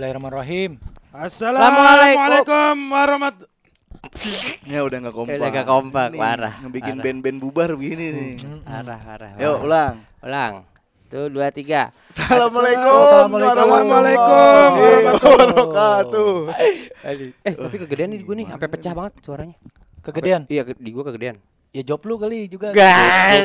Bismillahirrahmanirrahim. Assalamualaikum warahmat. Ya udah nggak kompak. Udah nggak kompak, Nih, parah, Ngebikin band-band bubar begini nih. Parah, parah. Yuk ulang. ulang. Tuh dua tiga. Assalamualaikum. Assalamualaikum warahmatullahi wabarakatuh. Eh tapi kegedean nih gue nih, sampai pecah banget suaranya. Kegedean. Iya di gue kegedean. Ya job lu kali juga. Gak,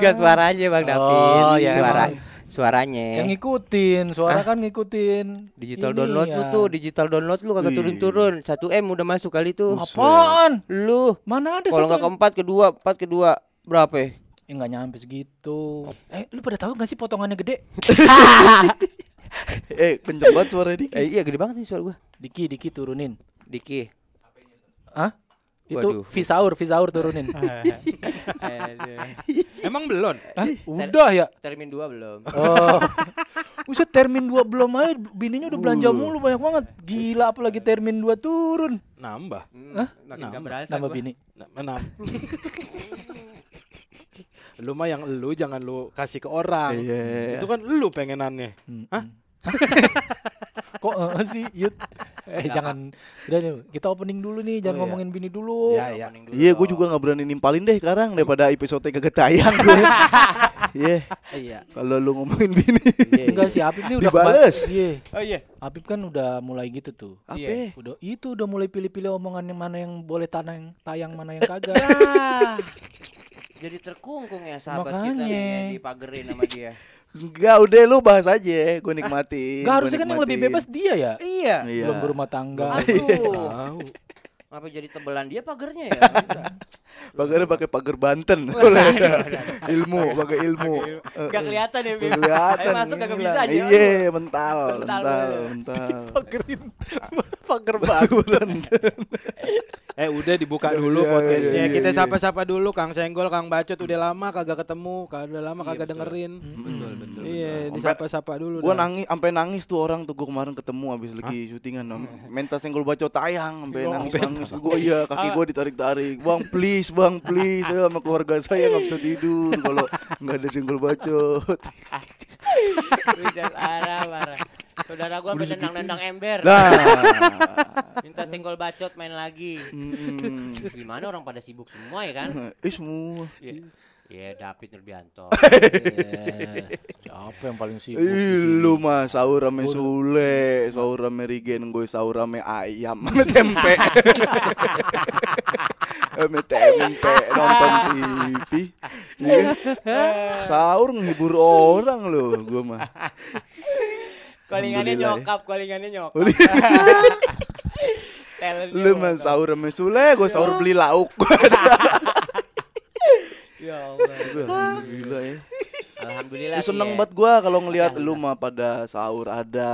gak suaranya bang David. Oh, ya, Suara. Suaranya. Yang ngikutin, suara kan ngikutin. Digital Ini download lu ya. tuh, digital download lu kagak turun-turun. 1 m udah masuk kali tuh. Apaan? Lu Mana ada kalau nggak satu? keempat kedua, empat kedua berapa? ya? Ya nggak nyampe segitu. Eh, lu pada tahu gak sih potongannya gede? Eh kenceng banget suara Diki. Eh, iya gede banget nih suara gua. Diki, Diki turunin. Diki. Hah? Waduh. Itu Visaur, Visaur turunin. Emang belum? Hah? Udah ya? Termin 2 belum. Oh. Buset termin 2 belum aja bininya udah belanja mulu banyak banget. Gila apalagi termin 2 turun. Nambah. Hmm, makin gak berasa Nama gua. bini. Nah, Enam. lu mah yang lu jangan lu kasih ke orang. Iya. Itu kan lu pengenannya. Hah? Kok eh, sih Yud? Eh jangan Udah nih kita opening dulu nih Jangan Oh, iya. ngomongin bini dulu Iya, iya. Opening dulu Iya, gue juga nggak berani nimpalin deh sekarang daripada episode kagak tayang gue. Iya. Iya. Kalau lu ngomongin bini. Enggak sih Apip nih udah Dibales. Iya Oh iya. Apip kan udah mulai gitu tuh Apa? Iya. Udah itu udah mulai pilih-pilih omongan yang mana yang boleh tayang tayang mana yang kagak. Jadi terkungkung ya sahabat kita Makanya. nih yang dipagerin sama dia. Enggak, udah lu bahas aja. Gue nikmatin. Gak gua harusnya kan yang lebih bebas dia ya. Iya. Iya. Belum berumah tangga. Aduh. Apa jadi tebelan dia pagernya ya? Pagarnya pakai pagar Banten. ilmu, pakai ilmu. Gak kelihatan ya, Bim. Kelihatan. Masuk kagak gila. bisa aja. Iya, mental, Mental, mental, mental. Pagerin. Pagar Banten. Eh udah dibuka dulu Iya, podcastnya. iya, Kita iya. sapa-sapa dulu Kang Senggol, Kang Bacot udah lama kagak ketemu, kagak udah lama kagak dengerin. Betul, betul. Iya, disapa-sapa dulu. Gua dah. nangis sampai nangis tuh orang tuh gua kemarin ketemu abis lagi syutingan. Minta senggol baco tayang sampai Oh, nangis Gua iya kaki gua ditarik-tarik. Bang please, Bang please. Saya sama keluarga saya nggak bisa tidur kalau nggak ada senggol bacot. Udah parah, parah. Saudara gua sampai nendang-nendang ember. Nah. Minta senggol bacot main lagi. Hmm. Gimana orang pada sibuk semua ya kan? Eh semua. Iya. Iya, David Nurbianto. Eh, Siapa yang paling sibuk? Ih, lu mah sahur rame Sule, sahur rame Rigen, gue sahur rame ayam, rame tempe. Rame tempe, nonton TV. Iya. Sahur ngehibur orang lo, gue mah. Kolingannya Alhamdulillah ya. nyokap, kolingannya nyokap. Lu mah sahur rame Sule, gue sahur beli lauk. Ya Allah. Alhamdulillah ya. Alhamdulillah. Lu seneng iya. banget gua kalau ngelihat lu mah pada sahur ada,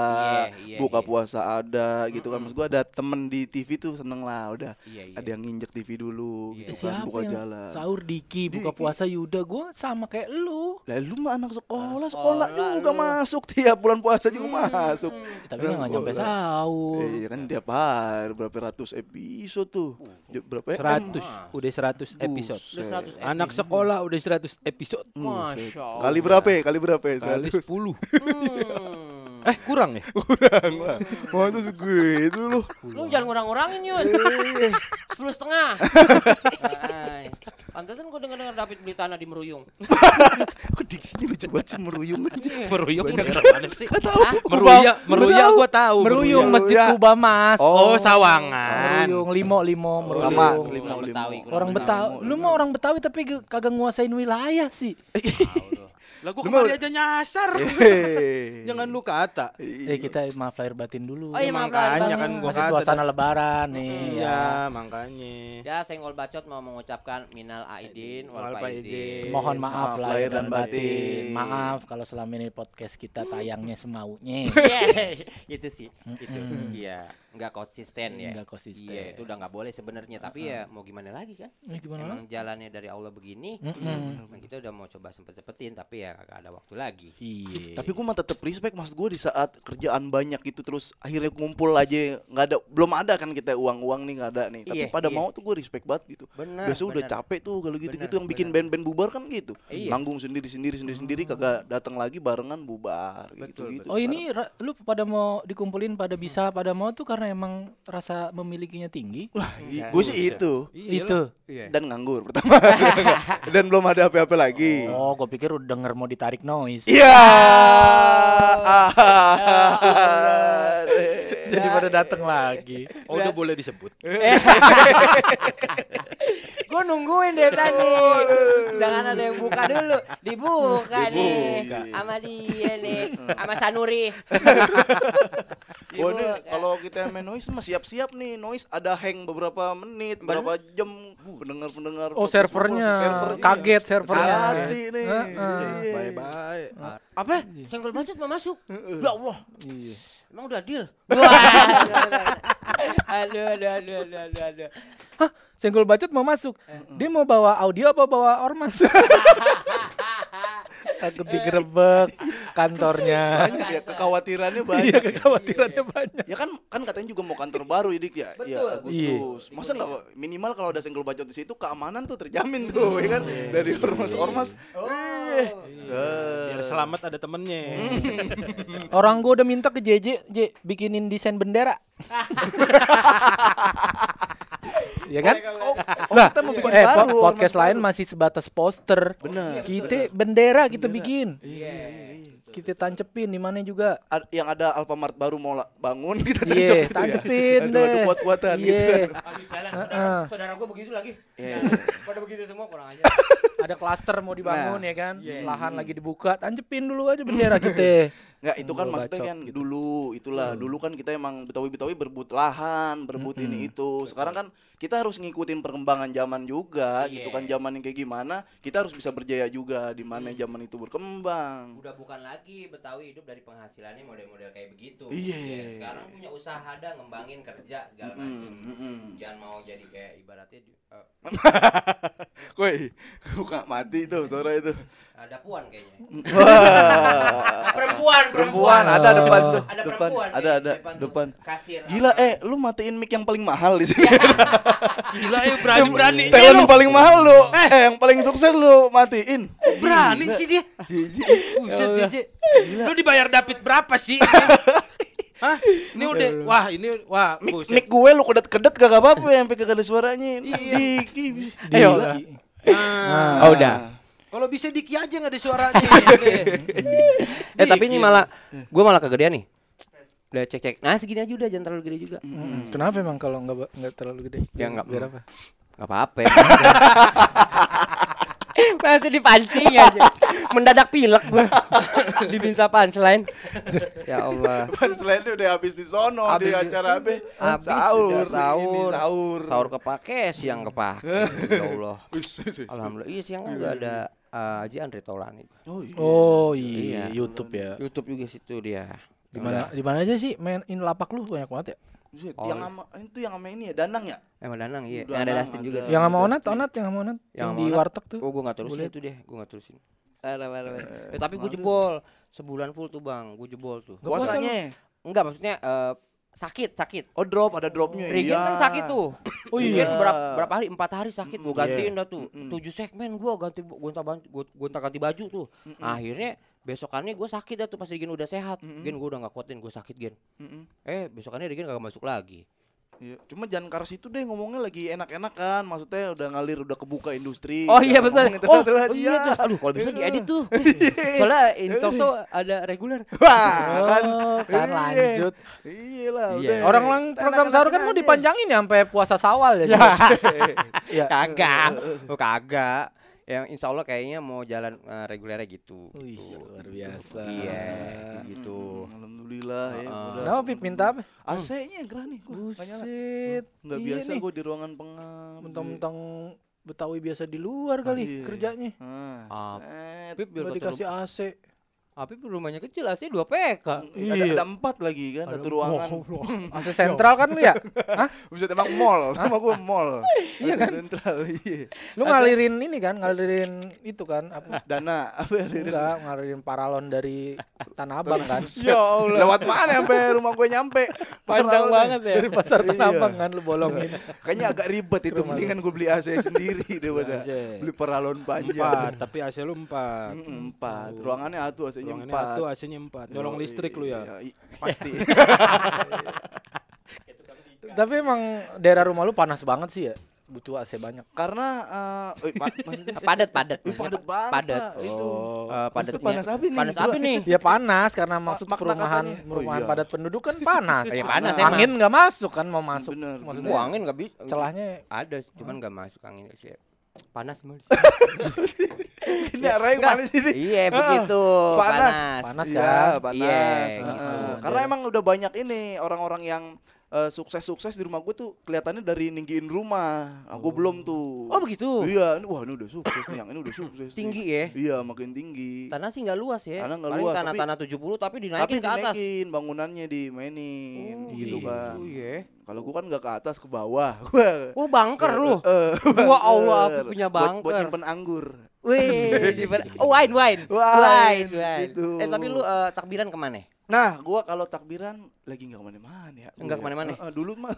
Iya, iya, buka iya. puasa ada gitu kan. Maksud gua ada temen di TV tuh seneng lah udah. Iya, iya. Ada yang nginjek TV dulu Iya. gitu kan, buka yang jalan. sahur Diki, buka puasa Yuda, gue sama kayak lu. Lah lu mah anak sekolah, sekolah sekolah juga lu. masuk tiap bulan puasa juga masuk. Tapi nggak nyampe sahur. Iya kan tiap hari berapa ratus episode tuh. J- Berapa ya? 100, udah 100 episode. Udah 100 Anak sekolah udah 100 episode. Masya Allah. Kali berapa ya? Kali berapa ya? Kali 100. 10. Hmm. Eh, kurang ya? Kurang lah. Masa segitu lu. Lu jangan ngurang-ngurangin Yun Sepuluh setengah. Pantesan gue denger-denger David beli tanah di Meruyung Kok diksinya lucu banget sih meruyung aja. Meruyung Banyak. mana sih? Gak tahu. Meruya, meruya gua tahu. Meruyung. Masjid Ya. Kuba Mas. Oh, Sawangan. Meruyung limo limo meruyung. Lama, Orang lima, lima. Betawi Orang Betawi, lu mah orang Betawi tapi kagak nguasain wilayah sih. Lah gua Lu kemari mau- aja nyasar. Hehehe. Jangan lu kata. Eh kita maaf lahir batin dulu. Oh iya maaf makanya kan gua Masih kata suasana lebaran nih. Iya, makanya. Ya senggol bacot mau mengucapkan minal aidin wal faizin. Mohon maaf Maaf lahir dan batin. batin. Maaf kalau selama ini podcast kita tayangnya semaunya. Iya, gitu sih. Gitu. Iya. Nggak konsisten ya. Nggak konsisten. Iya, itu udah nggak boleh sebenarnya. Tapi ya mau gimana lagi kan? Eh, gimana Emang jalannya dari Allah begini. Mm-mm. Nah, kita udah mau coba sempet-sempetin tapi ya kagak ada waktu lagi. Iya. Tapi gue mah tetap respect maksud gue di saat kerjaan banyak gitu terus akhirnya ngumpul aja nggak ada belum ada kan kita uang-uang nih nggak ada nih. Tapi Iya, pada iya. mau tuh gue respect banget gitu. Benar, Biasa udah benar. capek tuh kalau gitu-gitu Benar, yang bikin band-band bubar kan gitu. Iya. Manggung sendiri-sendiri sendiri-sendiri kagak datang lagi barengan bubar Betul, gitu-gitu. Oh ini lu pada mau dikumpulin pada bisa pada mau tuh karena emang rasa memilikinya tinggi. gue sih itu Itu. Iya. dan nganggur pertama dan belum ada apa-apa lagi. Oh, gue pikir udah denger mau ditarik noise. Iya. Jadi pada datang lagi. Oh, udah boleh disebut. Gue nungguin deh tadi. Jangan ada yang buka dulu. Dibuka nih. Dibuka. Sama dia nih. Sama Sanuri. Wah ini Dibuka. kalau kita main noise mah siap-siap nih noise ada hang beberapa menit, berapa jam pendengar-pendengar. Oh, servernya. server- Kaget servernya. Hati nih. Iya. Bye-bye. Apa? Senggol bacot mau masuk? Ya Allah. Iya. Emang udah deal? Aduh, aduh, aduh, aduh, aduh, aduh. Hah, senggol bacot mau masuk. Dia mau bawa audio apa bawa ormas? Takut digerebek kantornya. Banyak ya kekhawatirannya Iya, banyak. ya. kekhawatirannya banyak. Ya kan kan katanya juga mau kantor baru ya Dik ya. Iya. Agustus. Masa nggak minimal kalau ada senggol bacot di situ keamanan tuh terjamin tuh ya kan dari ormas-ormas. Eh. Biar selamat ada temennya. Orang gua udah minta ke JJ, J bikinin desain bendera. ya kan? Oh, kita mau bikin eh, baru. po- podcast lain baru. masih sebatas poster. Bener. Kita bendera kita bikin. Iya, iya, iya. Kita tancepin di mana juga. Ad- yang ada Alfamart baru mau la- bangun kita Iya, tancap gitu ya. tancepin Aduh, deh. Adu kuat-kuatan gitu Iya. kan. Jalan, Heeh. saudara, saudara gue begitu lagi. Iya. Pada begitu semua kurang aja. Ada klaster mau dibangun Nah. ya kan. Lahan lagi dibuka, tancepin dulu aja bendera kita. Nggak, itu kan maksudnya kan gitu. dulu itulah dulu kan kita emang betawi-betawi berebut lahan, berebut ini itu. Sekarang kan kita harus ngikutin perkembangan zaman juga gitu kan zaman yang kayak gimana, kita harus bisa berjaya juga di mana zaman itu berkembang. Udah bukan lagi Betawi hidup dari penghasilannya model-model kayak begitu. Iya. Ya, sekarang punya usaha ada ngembangin kerja segala macam. mm-mm. Jangan mau jadi kayak ibaratnya eh, Woi, buka mati tuh suara itu. ada puan kayaknya. Wah. Perempuan, Perempuan ada depan tuh. Ada depan. perempuan Ada ada tuh. depan. Kasir. Gila apa. eh lu matiin mic yang paling mahal di sini. Gila ya berani-berani. Talent yang paling mahal lu. Eh yang paling sukses lu matiin. Berani sih dia. Jijik. Buset, Jiji. Lu dibayar David berapa sih? Hah? Ini udah wah ini wah Mik, mik gue lu kedet-kedet gak apa-apa ya sampai kagak ada suaranya. Diki. Ayo. Ah. Oh, udah. Kalau bisa Diki aja nggak ada suaranya. Eh tapi ini malah gue malah kegedean nih. Udah cek-cek. Nah, segini aja udah jangan terlalu gede juga. Hmm, Kenapa emang kalau nggak nggak terlalu gede? Ya, nggak- biar apa? Gak apa-apa. Masih dipancing aja. Mendadak pilek gue. Diminta punchline. Ya Allah. Punchline udah habis di sono di Habis- acara apa? Habis sahur, sahur. Sahur. Sahur kepake, siang kepake. Ya Allah. Alhamdulillah. Iya siang juga ada uh, Haji Andre Taulani. Oh, iya. Oh iya, Iya. YouTube ya. YouTube juga situ dia. Di mana di mana aja sih mainin lapak lu banyak banget ya? Buset, Oh, yang iya. sama itu yang sama ini ya Danang ya? Emang Danang iya. Danang Yang ada Dustin juga ada. tuh. Yang sama Onat, Onat yang sama Onat, yang, Yang di Onat, warteg tuh. Oh gue gak terusin Gua itu deh. Gue gak terusin. Eh, tapi gue jebol. Sebulan full tuh bang. Gue jebol tuh. Puasanya. Enggak maksudnya eh, sakit sakit. Oh drop, ada dropnya. Regen iya. kan sakit tuh. Oh Regen iya. berapa, berapa hari? Empat hari sakit. Gue gantiin dah tuh. Tujuh segmen gue ganti gonta bantu gonta ganti baju tuh. Akhirnya besokannya gue sakit dah tuh pas Regen udah sehat. Gen gue udah gak kuatin gue sakit Gen. Mm-mm. Eh besokannya Regen gak masuk lagi. Iya. Cuma jangan keras itu deh ngomongnya lagi enak-enak kan. Maksudnya udah ngalir, udah kebuka industri. Oh iya betul. itu Oh, oh iya tuh. Aduh kalau bisa diedit tuh. Soalnya in show ada reguler. Wah, kan. Oh, kan Iya. lanjut. Iya lah, Iya. udah. Orang lang program sahur kan mau dipanjangin ya sampai puasa sawal ya. Iya. Kagak. Oh kagak. Yang insya Allah kayaknya mau jalan eh, regulernya gitu. Wih, Gitu. luar biasa. Iya, gitu. Alhamdulillah ya. Heeh. udah. Kenapa Pip minta apa? AC-nya gerah nih. gua. Buset. Nggak Iya biasa nih. gue di ruangan pengam. Mentang-mentang Betawi biasa di luar kali Iya. kerjanya. Ah. Ah, Eh, Pip biar dikasih AC. Apip rumahnya kecil AC 2 PK. Ada, ada empat lagi kan, satu ruangan. AC sentral kan lu ya? Hah? Buset emang mall, sama gue mall. Iya kan? Sentral, iya. Lu ngalirin ini kan, ngalirin itu kan apa? Dana apa ya? Enggak, ngalirin paralon dari Tanah Abang kan. Ya Allah. Lewat mana sampai rumah gue nyampe? Panjang banget ya. Dari pasar Tanah Iya. Abang kan lu bolongin. Kayaknya agak ribet itu, mendingan gue beli AC sendiri daripada AC. beli paralon Empat, panjang. tapi AC lu empat. Empat. Ruangannya atuh AC-nya Ruangannya empat. satu, AC-nya empat. Nyolong listrik lu ya. iya, Pasti. Tapi emang daerah rumah lu panas banget sih ya. Butuh AC banyak. Karena eh, eh, pa- maksudnya Padat, padat. Padat banget. Padat. Pak, Itu. Eh, Maksudnya padatnya. panas apa nih? Panas apa nih? Ya panas karena maksud makna perumahan katanya. Oh, perumahan iya. padat penduduk kan panas. Iya, panas emang. Angin nggak masuk kan mau masuk. Bener, Maksudnya Wah, angin enggak bisa. celahnya ada, cuman enggak masuk angin sih. Panas mulu. Ini arahnya ke mana sih ini? Iya, begitu. Panas. Panas Iya, kan? panas. Iya, gitu. Karena emang udah banyak ini orang-orang yang eh, sukses-sukses di rumah gue tuh kelihatannya dari ninggiin rumah. Aku belum tuh. Oh, begitu. Iya, ini wah ini udah sukses nih, yang ini udah sukses. nih. Tinggi ya. Iya, makin tinggi. Tanah sih enggak luas ya. Tanah nggak luas, tapi- tanah-tanah 70 tapi Tapi dinaikin ke atas. dinaikin bangunannya dimainin Oh, gitu kan. Oh, iya. Kalau gua kan nggak ke atas ke bawah. Gua Oh, bangker lu. Eh, Wah, Allah, aku punya Buat- Buat bunker. nyimpen anggur. Wih? Oh, wine, wine. Wine, Wine, wine. gitu. Eh, tapi lu eh, takbiran ke mana? Nah, gua kalau takbiran lagi nggak ke mana-mana ya. Enggak Gua ya. ke mana-mana? Heeh, dulu mah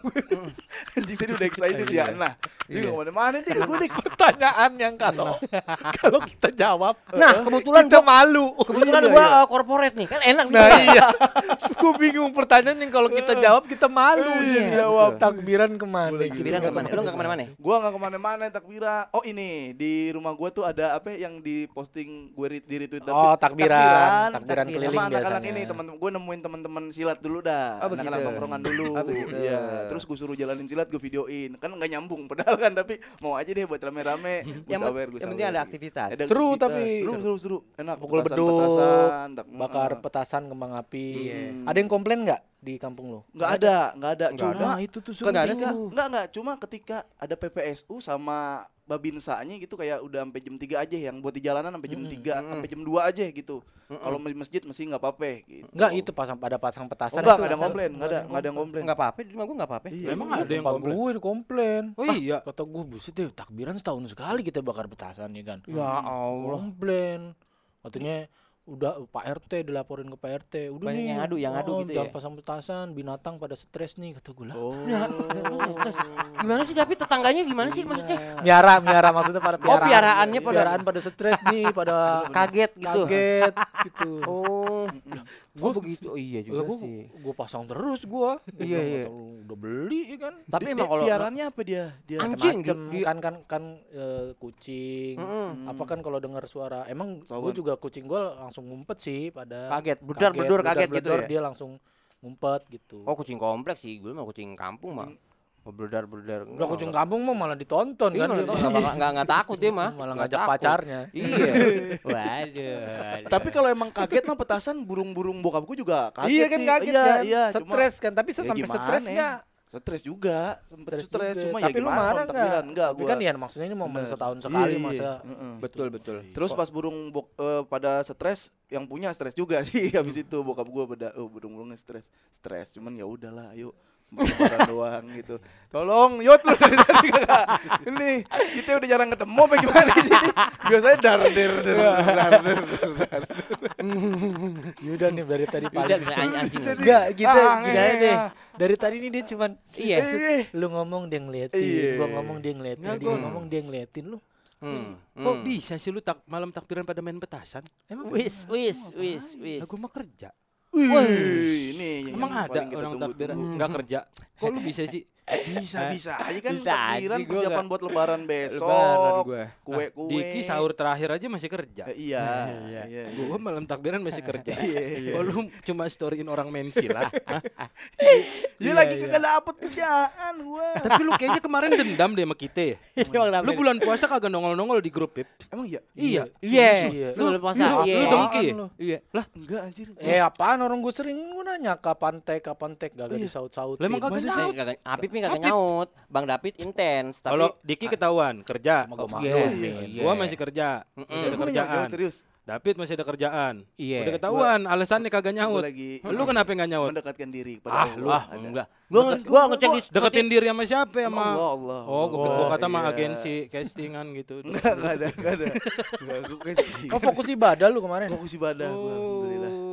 anjing tadi udah excited ya. Nah, dia nggak ke mana-mana deh. Gue deh pertanyaan yang kalau kalau kita jawab Nah, kebetulan kita malu. Kebetulan Iya, gua iya. eh, corporate nih, kan enak Nah gitu. iya, gue bingung pertanyaan yang kalau kita jawab kita malu Iya, nih jawab takbiran ke mana? gitu. Takbiran ke mana? Lu enggak ke mana-mana? Gua nggak ke mana-mana takbiran. Oh ini di rumah gua tuh ada apa yang di posting gue di retweet Oh takbiran, takbiran takbiran. keliling sama anak-anak biasanya. ini teman gue nemuin teman-teman silat dulu dah. Oh, anak-anak tongkrongan dulu. Oh, begitu. iya. Terus gue suruh jalanin silat gue videoin. Kan nggak nyambung padahal kan tapi mau aja deh buat rame-rame. Gua Yang, sawer, gua yang penting ada aktivitas. Ada Seru aktivitas. tapi. seru seru seru. Enak Pukul petasan- beduk, petasan, tak- bakar petasan kembang api. Hmm. Ada yang komplain nggak di kampung lu? nggak ada? nggak ada. Cuma itu tuh Nggak ada nggak nggak. Cuma ketika ada PPSU sama babinsanya gitu kayak udah sampai jam 3 aja yang buat di jalanan sampai jam 3 mm. sampai jam 2 aja gitu kalau di masjid mesti nggak apa-apa gitu Enggak itu pasang pada pasang Oh, petasan enggak, itu enggak ada komplain, enggak ada, enggak ada yang komplain. Enggak apa-apa, di rumah gua enggak apa-apa. Iya, Emang iya. ada yang komplain? gue komplain. Oh iya. Kata gue buset deh takbiran setahun sekali kita bakar petasan ya kan. Ya Allah. Komplain. Katanya udah Pak RT dilaporin ke Pak RT. Udah Banyak nih. yang ngadu, yang ngadu oh, gitu ya? pasang petasan, binatang pada stres nih kata gue lah. Oh. Gimana sih David tetangganya gimana sih maksudnya? Miara, miara maksudnya pada Oh, piaraan. piaraannya pada- piaraan pada stres nih, pada Kaget gitu. kaget gitu. Oh. Gua begitu. Oh iya juga gue, sih. gue pasang terus gue. Iya, iya. Udah beli ya kan. Tapi emang kalau piarannya apa dia? Dia Anjing. kan kan kan eh, kucing apa kan kalau dengar suara emang gue juga kucing gue langsung ngumpet sih pada Kaget, bedar, bedur, kaget gitu ya? dia langsung ngumpet gitu Oh, kucing kompleks sih. Gue mah kucing kampung mah. Oh, beledar-beledar. Udah kucing kampung mah malah ditonton Iya, kan malah dia nggak bakal- nggak nggak takut dia mah. malah Nggak ngajak takut. pacarnya Iya. Waduh. Tapi kalau emang kaget mah petasan burung-burung bokapku juga kaget iya kan sih. kaget iya, kan Iya, stres kan tapi ya sampai gimana stres ya? Stres juga, sempet stres, juga. cuma tapi ya lu gimana marah kalau takbiran enggak tapi gua. kan ya maksudnya ini momen Bener. setahun Iya, sekali iya, masa heeh. Betul, betul. Terus pas burung bok- eh, pada stres, yang punya stres juga sih habis itu bokap gua pada oh burung-burungnya stres. Stres, cuman ya udahlah, ayo lebaran doang gitu. Tolong, yot lu dari tadi kagak. Ini kita udah jarang ketemu apa gimana di sini? Biasanya dar der der dar der dar. Yaudah nih dari tadi Udah, pagi an- anjing. Enggak, kita Ah, iya. aja deh. Dari tadi nih dia cuman Iya. Eh, lu ngomong dia ngeliatin, Iya. gua ngomong dia ngeliatin, dia gua- ngomong dia ngeliatin lu. Hmm. Kok hmm. bisa sih lu tak malam takbiran pada main petasan? Emang Wis, wis, wis, wis. Aku mah kerja. Wih, ini Emang ada orang takbiran nggak kerja? Kok lu bisa sih? Bisa bisa aja kan Bisa gua persiapan nggak- buat lebaran besok. Lebaran gua. Kue-kue. Diki sahur terakhir aja masih kerja. Eh, iya. Iya. iya. Gua malam takbiran masih kerja. Iya, Oh, lu cuma storyin orang main silat. Dia lagi kagak dapet kerjaan gua. Tapi lu kayaknya kemarin dendam deh sama kita ya. Lu bulan puasa kagak nongol-nongol di grup, Pip. Emang iya? Iya. Iya. Iya. Lu lu puasa. lu- Iya. lu dengki ya? Apaan lu? Iya. Enggak anjir. Eh apaan orang gue sering gue nanya kapan tek kapan tek gak Iya. disaut-sautin. Lah, emang kagak sih? Kagak Apip nih kagak nyaut. Bang David intens, tapi Kalau Diki ketahuan kerja. Sama gua Iya. iya. iya. Gua masih kerja. Masih ada Gua kerjaan. serius. David masih ada kerjaan. Iya. Udah ketahuan alasannya kagak Gue nyaut. lagi Lu kenapa nggak nyaut? mendekatkan diri kepada Ah, Allah. lu Ada. enggak. Gua nge- gua ngecek di Deketin diri sama siapa sama Allah, Allah. Oh, gua, gua kata mah iya. agensi castingan gitu. Enggak, ada, enggak ada. Enggak, gue Oh fokus ibadah lu kemarin. fokus ibadah gua. Oh.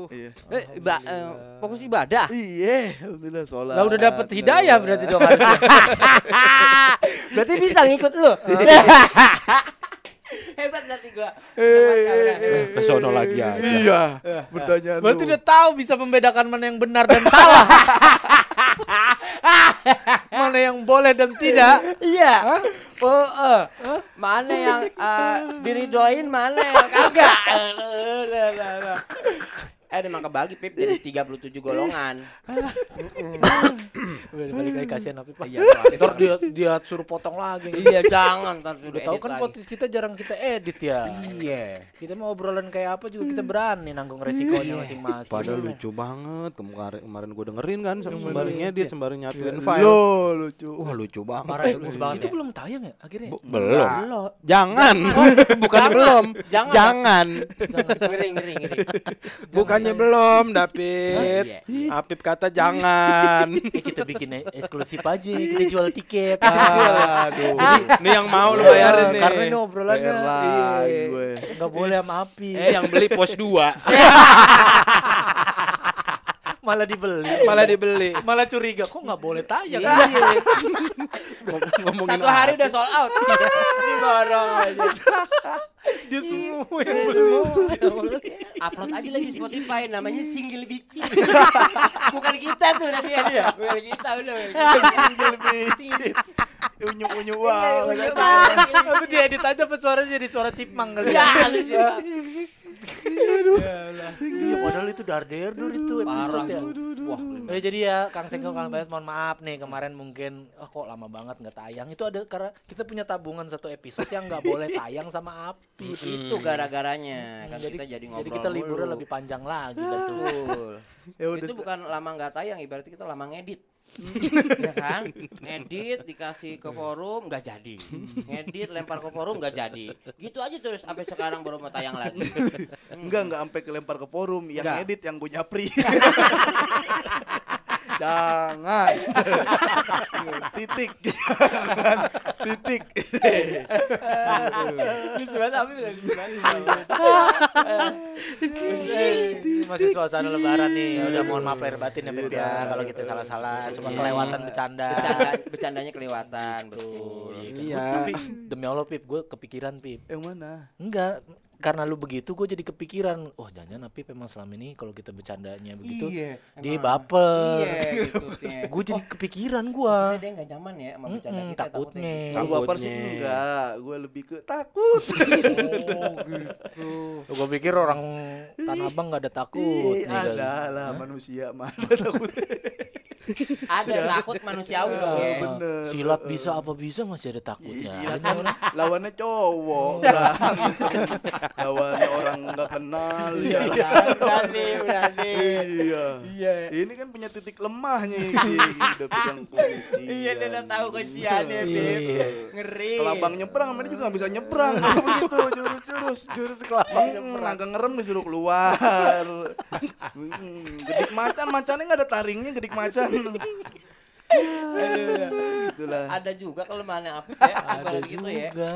Iya. Eh, ba- eh, fokus ibadah. Iya, alhamdulillah sholat. Lah udah dapet hidayah berarti dong harusnya. Berarti bisa ngikut lu. Hebat berarti gua. Ke sono lagi aja. Iya, Berarti lu. dia tahu bisa membedakan mana yang benar dan salah. mana yang boleh dan tidak. Iya. Oh, eh. Mana yang eh, diridoin, mana yang kagak. Eh, emang kebagi Pip jadi 37 golongan. Udah balik lagi kasihan Apip. Iya. Ntar dia dia suruh potong lagi. Iya, jangan ntar sudah tahu kan podcast kita jarang kita edit ya. Iya. Kita mau obrolan kayak apa juga kita berani nanggung resikonya masing-masing. Padahal lucu banget kemarin kemarin gue dengerin kan sembari ngedit sembari nyatuin file. Lo lucu. Wah lucu banget. Parah ya, bagus banget. Itu belum tayang ya akhirnya. Belum. Jangan. Bukan belum. Jangan. Jangan. Ngeri, ngeri, ngeri. Belum, David. Iya. Apip kata jangan. Eh, kita bikin eksklusif aja, kita jual tiket. Aduh. Nih yang mau lu bayarin nih. Karena ini obrolannya gue. nggak boleh sama api. Eh yang beli pos 2 malah dibeli. malah dibeli. malah curiga kok nggak boleh tayang. Ngomongin Satu hari udah sold out. Diborong aja. Dia semua yang beli. Upload aja lagi di Spotify namanya single bici. Bukan kita tuh nanti ya. Bukan kita udah. Single bicin. Unyu-unyu banget. Tapi dia edit aja suaranya jadi suara cipmang kali. Ya, lu sih. Iya, padahal itu darder dur itu episode ya. Wah, Eh, jadi ya Kang Sengkong Kang Bayat mohon maaf nih kemarin mungkin oh, kok lama banget nggak tayang? Itu ada karena kita punya tabungan satu episode yang nggak boleh tayang sama api. Itu gara-garanya. Kan kita jadi ngobrol jadi kita liburnya mulu. lebih panjang lagi Betul. Ya udah itu bukan lama nggak tayang ibaratnya kita lama ngedit ya kan? Ngedit dikasih ke forum nggak jadi. Ngedit lempar ke forum nggak jadi. Gitu aja terus sampai sekarang baru mau tayang lagi. Enggak, enggak sampai kelempar ke forum. Yang edit yang punya pri. Jangan. Titik. Jangan. Titik. masih suasana lebaran nih udah mohon maaf lahir batin ya Beb ya kalau kita salah-salah suka kelewatan bercanda Bercanda, bercandanya kelewatan betul Iya. tapi demi Allah Pip gue kepikiran Pip Yang mana? enggak karena lu begitu gue jadi kepikiran oh jangan Pip emang selama ini kalau kita bercandanya begitu Iya, dia emang. baper iya gitu gue jadi kepikiran gue dia nggak nyaman ya sama bercanda Mm-mm, kita takutnya. Kalau baper sih enggak. Gue lebih ke takut. gue pikir orang Tanah Abang nggak ada takut Ih, nih, kali. ada lah manusia mah ada takut. ada takut manusiawi dong. ya Bener. silat bisa apa bisa masih ada takutnya. Iya, kan orang- lawannya cowok lawannya orang nggak kenal ya. berani berani. Iya. Iya. Ini kan punya titik lemahnya ini udah pegang kunci iya dia udah tahu kunciannya Beb Iya. ngeri. Kalau abang nyebrang dia juga nggak bisa nyebrang. Kalau begitu jurus jurus kelabang agak ngerem disuruh keluar. Hmm, gedik macan macannya nggak ada taringnya gedik macan itulah. Ada juga kalau mana Apip ya ada gitu ya. juga.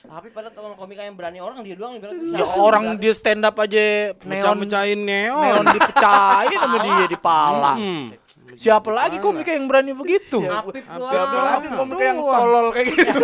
Tapi pada teman komika yang berani orang dia doang bilang ya orang dia stand up aja neon. Mecah-mecahin neon. neon dipecahin sama dia di pala Hmm. siapa lagi komika yang berani begitu? Ya, Apip Ya, doang. Apalagi komika yang tolol kayak gitu.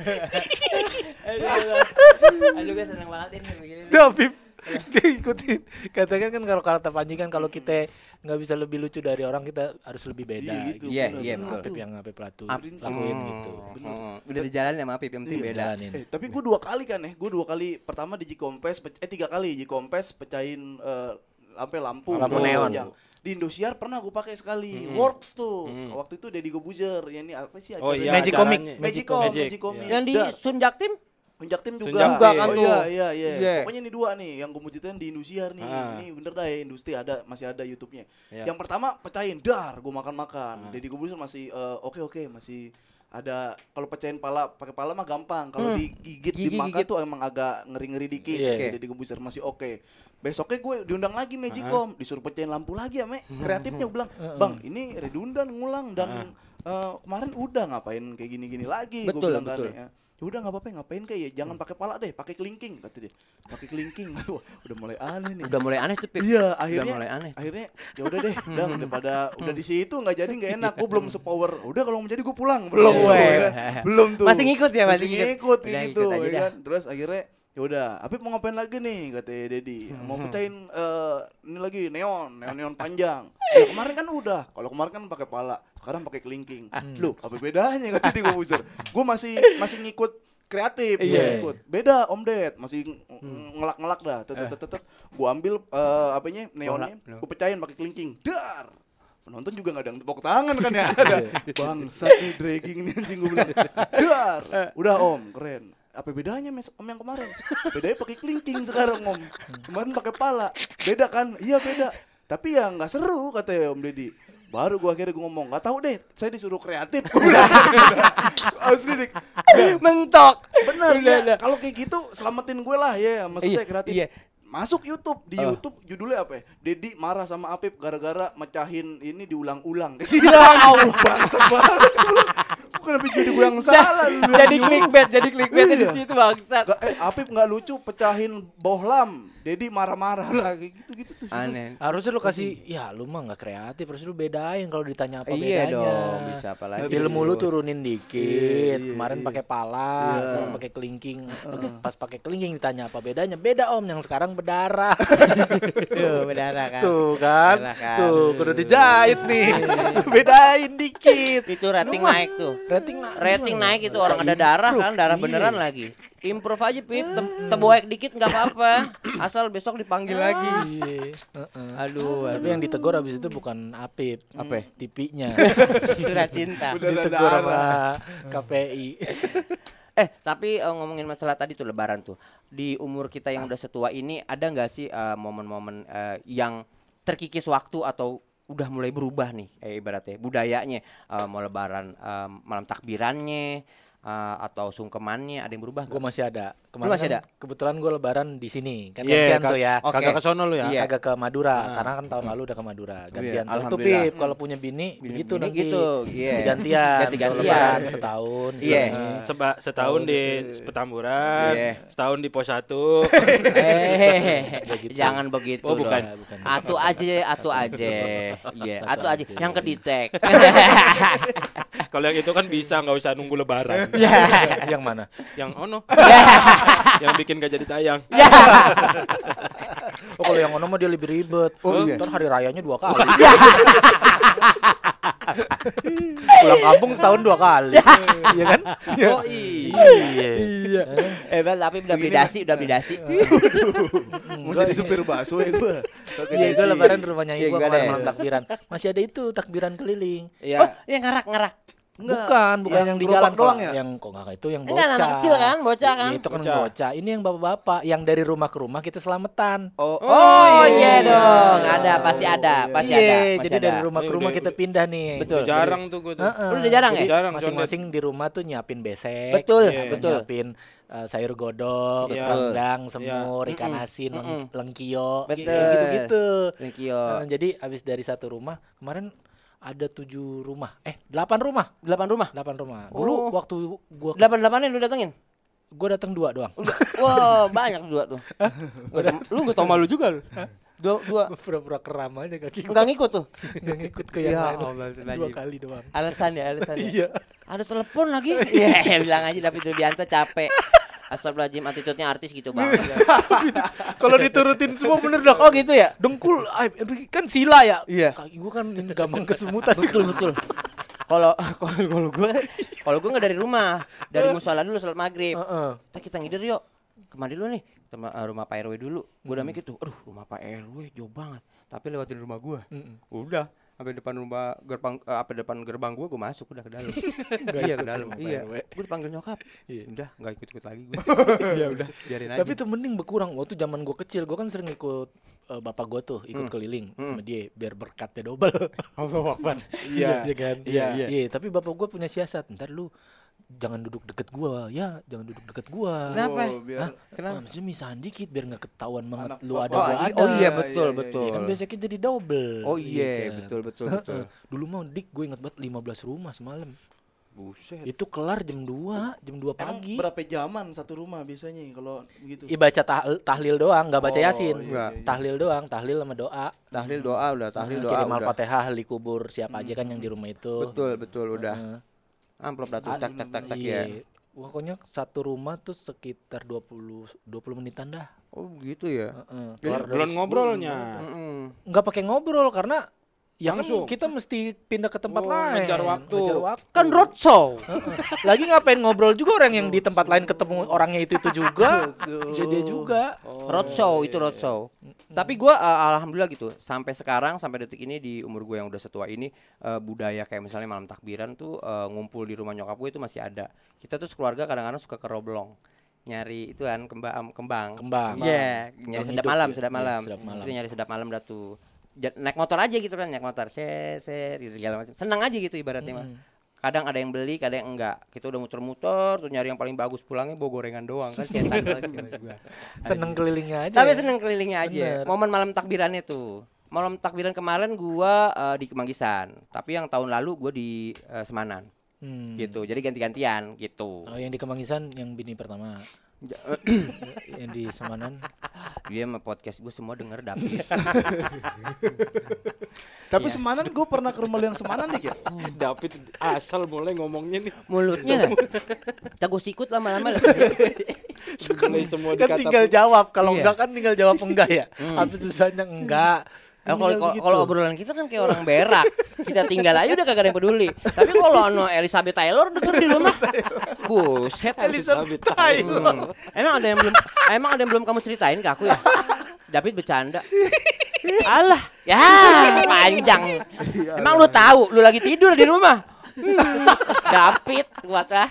Aduh gue seneng banget ini. Begini tapi dia ikutin katakan kan kalau kata Panji kan kalau kita nggak bisa lebih lucu dari orang kita harus lebih beda Iya, gitu. Iya, bener, iya, bener. betul. Apip yang Apip Latu lakuin gitu Hmm, udah dijalanin sama Apip yang penting Iya, beda Eh, tapi gue dua kali kan ya, gue dua kali pertama di Jikompes, eh tiga kali Jikompes pecahin eh, sampai lampu, Lampu Oh, neon. yang- Di Indosiar pernah gue pakai sekali, Works tuh. Waktu itu Deddy Gobuzer, ya ini apa sih Oh acaranya? iya, Magic acaranya. Comic. Magicom, Magic. Magicom, yang di. Sunjak Tim Punjak tim juga. Juga kan oh, tuh. Iya, iya, iya. Iya. Pokoknya ini dua nih yang gue mau ceritain di Indosiar nih. Ah. Ini bener dah ya industri ada masih ada YouTube-nya. Iya. Yang pertama pecahin dar, gue makan-makan. Deddy Gobuzer masih eh, oke oke masih ada kalau pecahin pala pakai pala mah gampang kalau Hmm. digigit Gigi- dimakan gigit. tuh emang agak ngeri-ngeri dikit Iya. jadi digebuser masih oke besoknya gue diundang lagi Magicom disuruh pecahin lampu lagi ya me kreatifnya gue bilang bang ini redundan ngulang dan eh, kemarin udah ngapain kayak gini-gini lagi gue Betul, bilang kan betul. ya Ya udah nggak apa-apa ngapain kayak ya jangan pakai pala deh pakai kelingking kata dia pakai kelingking udah mulai aneh nih Udah mulai aneh tuh, Pip. Iya, Udah akhirnya mulai aneh. akhirnya ya udah deh, udah daripada udah di situ nggak jadi nggak enak. Gue belum sepower. Udah kalau mau jadi gue pulang. Belum Weh. ya? Belum tuh. Masih ngikut ya, masih masih ngikut. ngikut Udah gitu, ya kan. Terus akhirnya ya udah, Apip mau ngapain lagi nih katanya Dedi. Mau pecahin eh, ini lagi neon, neon neon panjang. Ya, kemarin kan udah. Kalau kemarin kan pakai pala, sekarang pakai kelingking. Loh, apa bedanya dia gue buzzer. Gue masih masih ngikut kreatif Iya. ngikut. Beda Om Ded, masih ng- ngelak-ngelak dah. Tet tet tet, tet. Gua ambil eh, apanya neonnya, gue pecahin pakai kelingking. Dar. Penonton juga gak ada yang tepuk tangan kan ya. Ada. Bangsat nih dragging nih anjing gue bilang. Dar. Udah Om, keren. Apa bedanya mes Om yang kemarin? Bedanya pakai kelingking sekarang Om. Kemarin pakai pala. Beda kan? Iya beda. Tapi ya nggak seru katanya Om Deddy. Baru gua akhirnya gua ngomong, nggak tahu deh, saya disuruh kreatif. Asli dik. Mentok. Bener Udah, ya. udah. Kalau kayak gitu selamatin gue lah ya, maksudnya Iya, kreatif. iya. Masuk YouTube di Oh. YouTube judulnya apa ya? Dedi marah sama Apip gara-gara mecahin ini diulang-ulang. Ya Allah. Bangsat banget. Kenapa jadi gue yang salah? jadi di clickbait, jadi clickbait di Iya. situ bangsat. Gak, eh, Apip nggak lucu pecahin bohlam. Dedi marah-marah lah kayak gitu-gitu tuh. Aneh. Harusnya lu kasih ya lu mah nggak kreatif, harusnya lu bedain kalau ditanya apa Iya bedanya. dong, bisa apa lagi. Ilmu lu turunin dikit. Iya, Kemarin iya. pakai pala, sekarang pakai kelingking. Pas pakai kelingking ditanya apa bedanya? Beda Om, yang sekarang berdarah. Tuh, berdarah kan. Tuh kan. Berdarah kan. Tuh, kudu dijahit nih. Bedain dikit. Itu rating naik tuh. Rating na- Rating naik itu orang ada darah kan, darah Iya. beneran lagi. Improve aja Pip, Te- teboek dikit nggak apa-apa. Asal besok dipanggil lagi. Iya. Heeh. Aduh, Tapi yang ditegur abis itu bukan Apip, Apa? TV-nya. surat cinta. Ditegur sama. KPI. Eh, tapi eh, ngomongin masalah tadi tuh lebaran tuh. Di umur kita yang udah setua ini ada nggak sih eh, momen-momen eh, yang terkikis waktu atau udah mulai berubah nih eh, ibaratnya budayanya eh, mau lebaran eh, malam takbirannya eh, atau sungkemannya ada yang berubah Gue masih ada. Lu masih kan ada? Kebetulan gue lebaran di sini. Kan Iya, gantian tuh ya. Oke. Kagak ke sono lu ya? Iya. Kagak ke Madura karena kan tahun lalu udah ke Madura. Gantian. Kalau tuh Alhamdulillah. Pip, kalau punya bini, Bini- begitu bini nanti. gitu, iya. Ganti-gantian. Ganti-gantian. Kalau lebaran setahun. Iya. sini. Seba, setahun di Petamburan, Iya. setahun di pos 1. Eh, gitu. jangan begitu. Oh, bukan. dong. Bukan. Atu aja, atu aja. Iya, atu aja. aja. Yang kedetek. Kalau yang itu kan bisa nggak usah nunggu lebaran. Yang mana? yang ono. yang bikin gak jadi tayang. Oh kalau yang ono mah dia lebih ribet. Oh, iya. Ntar hari rayanya dua kali. Pulang kampung setahun dua kali. Iya kan? Oh iya. Iya. Eh, Bel, tapi udah beli dasi, udah beli dasi. Mau jadi supir bakso ya gue. Iya, gue lebaran rumahnya Iya, ibu ya? malam takbiran. Masih ada itu takbiran keliling. Iya. Oh, yang ngarak-ngarak. Bukan, bukan yang yang, di jalan doang ya? Yang kok enggak itu yang bocah. Enggak, anak kecil kan, bocah kan? Iya, itu kan Bocah. bocah. Ini yang bapak-bapak yang dari rumah ke rumah kita selamatan. Oh, Oh, iya dong, ada pasti ada, pasti ada. Iya, pasti jadi ada. dari rumah ke Ini rumah kita pindah nih. Betul. Jarang tuh gue tuh. Heeh. Lu udah jarang Jadi ya? Jarang, Masing-masing di rumah tuh nyiapin besek. Betul, Iya. betul. Nyiapin eh, sayur godok, Iya. rendang, semur, Iya. ikan asin, leng- Mm-mm. lengkio, gitu-gitu. Eh, jadi habis dari satu rumah kemarin ada tujuh rumah, eh delapan rumah, Delapan rumah. delapan rumah. Dulu Oh. waktu gua Delapan delapannya lu datengin? gua datang dua doang. Wah, banyak dua tuh. Tau- lu gak tau malu juga lu. Dua, dua. Gua pura-pura keram aja kaki gua Enggak ngikut tuh. nggak ngikut ke yang Ya lain. Allah, Dua kali doang. Alasan ya, alasan ya. Iya. Ada telepon lagi. Iya, bilang aja David Rubianto capek. Astagfirullahaladzim, attitude-nya artis gitu banget. Kalau diturutin semua bener dah. Oh gitu ya? Dengkul, kan sila ya. Iya. Kaki gua kan gampang kesemutan. Betul, betul. Kalau kalau kalau gue kalau gue nggak dari rumah, dari musola dulu salat maghrib. Heeh. Kita kita ngider yuk. Ke mana dulu nih? Tema, eh, rumah Pak RW dulu. Gue udah mikir tuh, aduh rumah Pak RW jauh banget. Tapi lewatin rumah gue. Mm-mm. Udah sampai depan rumah gerbang eh, apa depan gerbang gua gua masuk udah ke dalam iya ke dalam iya gua dipanggil nyokap udah nggak ikut ikut lagi gua ya udah biarin aja Tapi itu mending berkurang. Waktu zaman gua kecil, gua kan sering ikut eh, bapak gua tuh ikut Hmm. keliling sama dia biar berkatnya double. Allah Akbar. Iya, iya kan? Iya. Iya, tapi bapak gua punya siasat. Ntar lu jangan duduk deket gua, ya, jangan duduk deket gua. Kenapa? Oh, biar Hah? Kenapa? Maksudnya misahan dikit biar nggak ketahuan banget Anak lu ada oh, gua ada. oh iya Iya, betul iya, betul Ya kan biasanya kita jadi double. oh iya kan? betul betul betul Dulu mau dik gue ingat banget 15 rumah semalam. Buset. Itu kelar jam 2, jam 2 Emang pagi. berapa jaman satu rumah biasanya kalau begitu? Iya baca tahlil, tahlil doang, nggak baca Oh, yasin. iya, Nggak. iya. Tahlil doang, tahlil sama doa. tahlil doa udah tahlil Nah, doa kirim udah al-fatihah ahli kubur siapa aja kan yang di rumah itu. betul betul udah Heeh. Amplop dah tuh tak tak tak tak Iya. ya Pokoknya satu rumah tuh sekitar 20 20 menitan dah. oh gitu ya Heeh. Jadi Keluar dari belum ngobrolnya. Mm-mm. nggak pakai ngobrol karena ya kan Langsung. kita mesti pindah ke tempat Oh, lain ngejar waktu. Ngejar waktu. kan roadshow Heeh. lagi ngapain ngobrol juga orang yang di tempat lain ketemu orangnya itu itu juga jadi dia juga roadshow itu roadshow tapi gua uh, alhamdulillah gitu sampai sekarang sampai detik ini di umur gue yang udah setua ini uh, budaya kayak misalnya malam takbiran tuh uh, ngumpul di rumah nyokap gue itu masih ada kita tuh keluarga kadang-kadang suka ke roblong nyari itu kan kembang kembang Kembang. iya nyari sedap malam ya. sedap Iya, malam sedap malam. itu nyari sedap malam dah tuh naik motor aja gitu kan naik motor set set gitu segala macam senang aja gitu ibaratnya mah kadang ada yang beli kadang yang enggak kita udah muter-muter tuh nyari yang paling bagus pulangnya bawa gorengan doang kan juga. seneng kelilingnya aja Tapi ya. seneng kelilingnya aja. Bener. Momen malam takbirannya tuh. Malam takbiran kemarin gua eh, di Kemanggisan, tapi yang tahun lalu gua di eh, Semanan Hmm. gitu. Jadi ganti-gantian gitu. Oh, yang di Kemangisan yang bini pertama yang di Semanan Dia sama podcast gue semua denger David. Tapi Iya. semanan gue pernah ke rumah lu yang semanan ya. David asal mulai ngomongnya nih. Mulutnya. Kita gue sikut lama-lama lah. Mulai semua kan tinggal jawab kalau Iya. enggak kan tinggal jawab enggak ya apa susahnya enggak Eh, kalau Tinggal kalau- obrolan kita kan kayak orang berak. Kita tinggal aja udah kagak ada yang peduli. Tapi kalau no Elizabeth Taylor denger di rumah. Buset. Elizabeth Taylor Hmm. Emang ada yang belum emang ada yang belum kamu ceritain ke aku ya? David bercanda. Alah, ya panjang. Emang lu tahu lu lagi tidur di rumah? Hmm, David kuat lah.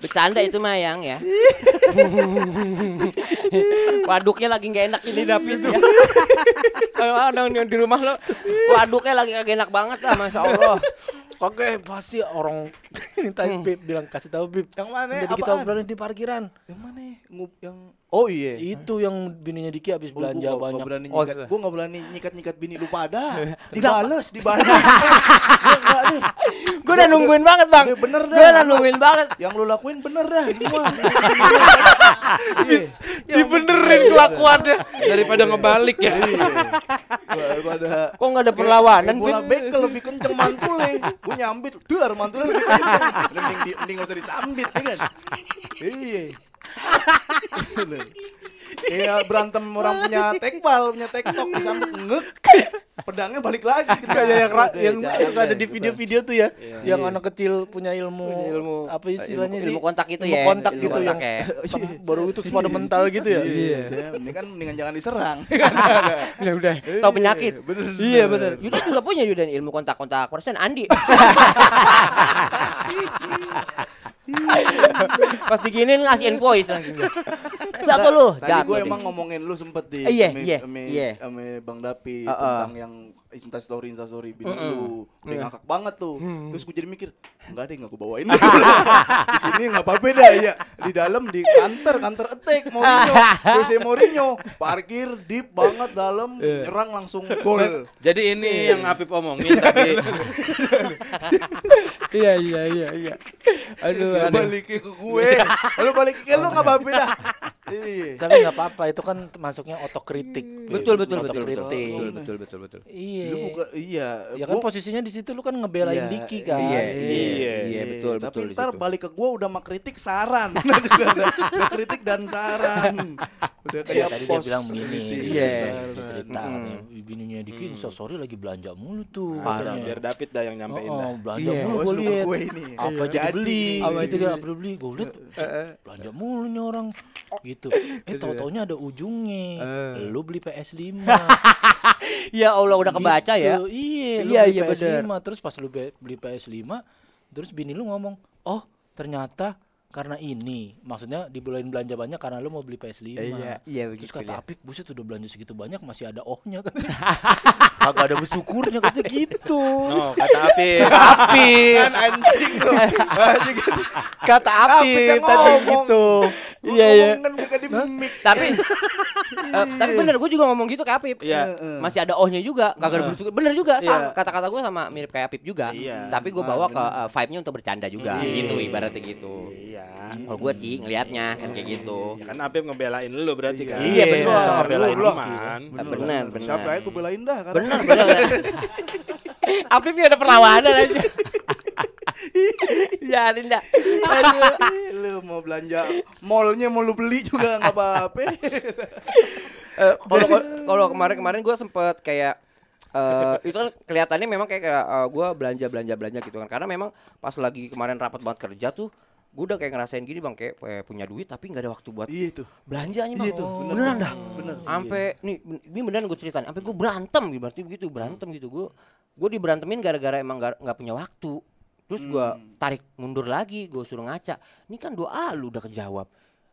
Bercanda itu mah yang ya. Waduknya lagi nggak enak ini David ya. Kalau ada di rumah lo, waduknya lagi kagak enak banget lah, masya Allah. Oke, pasti orang minta Bib bilang kasih tahu Bib. Yang mana? Jadi kita obrolin di parkiran. Yang mana? Ngup yang Oh iya. Itu yang bininya Diki habis Oh, belanja gua gak, banyak. berani Oh, nyikat, sudah. gua gak berani nyikat-nyikat bini lu pada. Dibales, dibales. Gua enggak deh. Gue udah nungguin banget bang. Bener dah. Gue udah nungguin banget. Yang lu lakuin bener dah semua. Dibenerin kelakuannya. daripada ngebalik ya. Iya. Daripada Kok nggak ada perlawanan? bola bekel lebih kenceng mantulnya. Gua nyambit, duar mantulnya lebih kenceng. Mending di, mending gak usah disambit ya kan. Iya. Iya berantem orang punya tekbal, punya tektok disambit ngek. Pedangnya balik lagi Kayak yang, ra- Udah, yang jangan suka ada deh. di video-video tuh ya, yang anak kecil punya ilmu, Punya ilmu. apa istilahnya Ilmu- sih? ilmu kontak itu Ilmu ya, kontak ilmu gitu kontak yang ya. sama- baru itu pada mental gitu ya. Iya. Ini kan mendingan jangan diserang. Ya udah, tahu penyakit. bener. Iya benar. Yuda juga punya Yuda ilmu kontak-kontak persen Andi. Pas diginin ngasih invoice langsung. Jago lu, Tadi gue emang ngomongin lu sempet di Iya, iya, iya. Bang Dapi tentang yang Insta story Insta story bini lu udah ngakak banget tuh. Terus gue jadi mikir enggak deh nggak gue bawain. Deh. di sini nggak apa-apa dah ya di dalam di kantor kantor attack Mourinho. Jose Mourinho parkir deep banget dalam nyerang langsung gol. Jadi ini yang Apip omongin tadi. Iya iya iya iya. Aduh, Lu aduh. balikin ke gue. Lu balikin ke lu nggak apa-apa dah. iya Tapi nggak apa-apa, itu kan masuknya otokritik. Betul betul betul betul. Otokritik. Betul betul betul betul. Iya. lu bukan iya Ya kan gua- posisinya di situ lu kan ngebelain Iya, Diki kan. iya, Iya, iya, betul, Tapi betul di ntar balik ke gua udah mah kritik saran. Udah juga ada, ada kritik dan saran. Udah Ya, kayak tadi pos. dia bilang begini, Iya. dia cerita bininya Diki Insta sorry lagi belanja mulu tuh. Parah, biar David dah yang nyampein Oh, dah. oh, belanja Iya. mulu Oh, gue suruh liat. gue ini. Apa Iya. Jadi dibeli? nih. Apa itu dia apa dibeli? Gue liat belanja mulu nih orang. Gitu. Eh tau taunya ada ujungnya. Lu beli PS5. Ya Allah udah kebaca ya. Gitu. Iya, lu Iya, beli iya, PS5 terus pas lu be- beli PS5 terus bini lu ngomong, "Oh, ternyata karena ini." Maksudnya dibolehin belanja banyak karena lu mau beli PS5. Iya, iya Terus kata ya. Apip, buset udah belanja segitu banyak masih ada ohnya kan. Kagak ada bersyukurnya kata gitu. No, kata Apip. Apip, Kan anjing lu. Anjing. kata yang tadi gitu. Iya iya. Kan. Tapi eh, tapi bener gue juga ngomong gitu ke Apip. Iya. Masih ada ohnya juga, kagak ada bersyukur. Bener juga, sama Iya. kata-kata gue sama mirip kayak Apip juga. Iya. Tapi gue bawa ke eh, vibe-nya untuk bercanda juga, Iya. gitu ibaratnya gitu. Iya. Kalau gue sih ngelihatnya kan kayak gitu. Ya kan Apip ngebelain lu berarti kan. Iya, bener. sama belain Lu. Bener, bener. Siapa aja gue belain dah kan. Bener, bener. Apip ya ada perlawanan aja. Biarin dah. Aduh. lu mau belanja mallnya mau lu beli juga nggak apa-apa. Eh, kalau kalau kemarin-kemarin gue sempet kayak eh itu kan kelihatannya memang kayak uh, gue belanja belanja belanja gitu kan karena memang pas lagi kemarin rapat banget kerja tuh gue udah kayak ngerasain gini bang kayak eh, punya duit tapi nggak ada waktu buat Iya itu. belanjanya bang. Iya tuh, bener, beneran dah. Bener. sampai nih ben- ini beneran gue ceritain. Sampai gue berantem gitu berarti begitu berantem gitu. Gue gue diberantemin gara-gara emang nggak punya waktu. Terus gue tarik mundur lagi gue suruh ngaca. Ini kan doa lu udah kejawab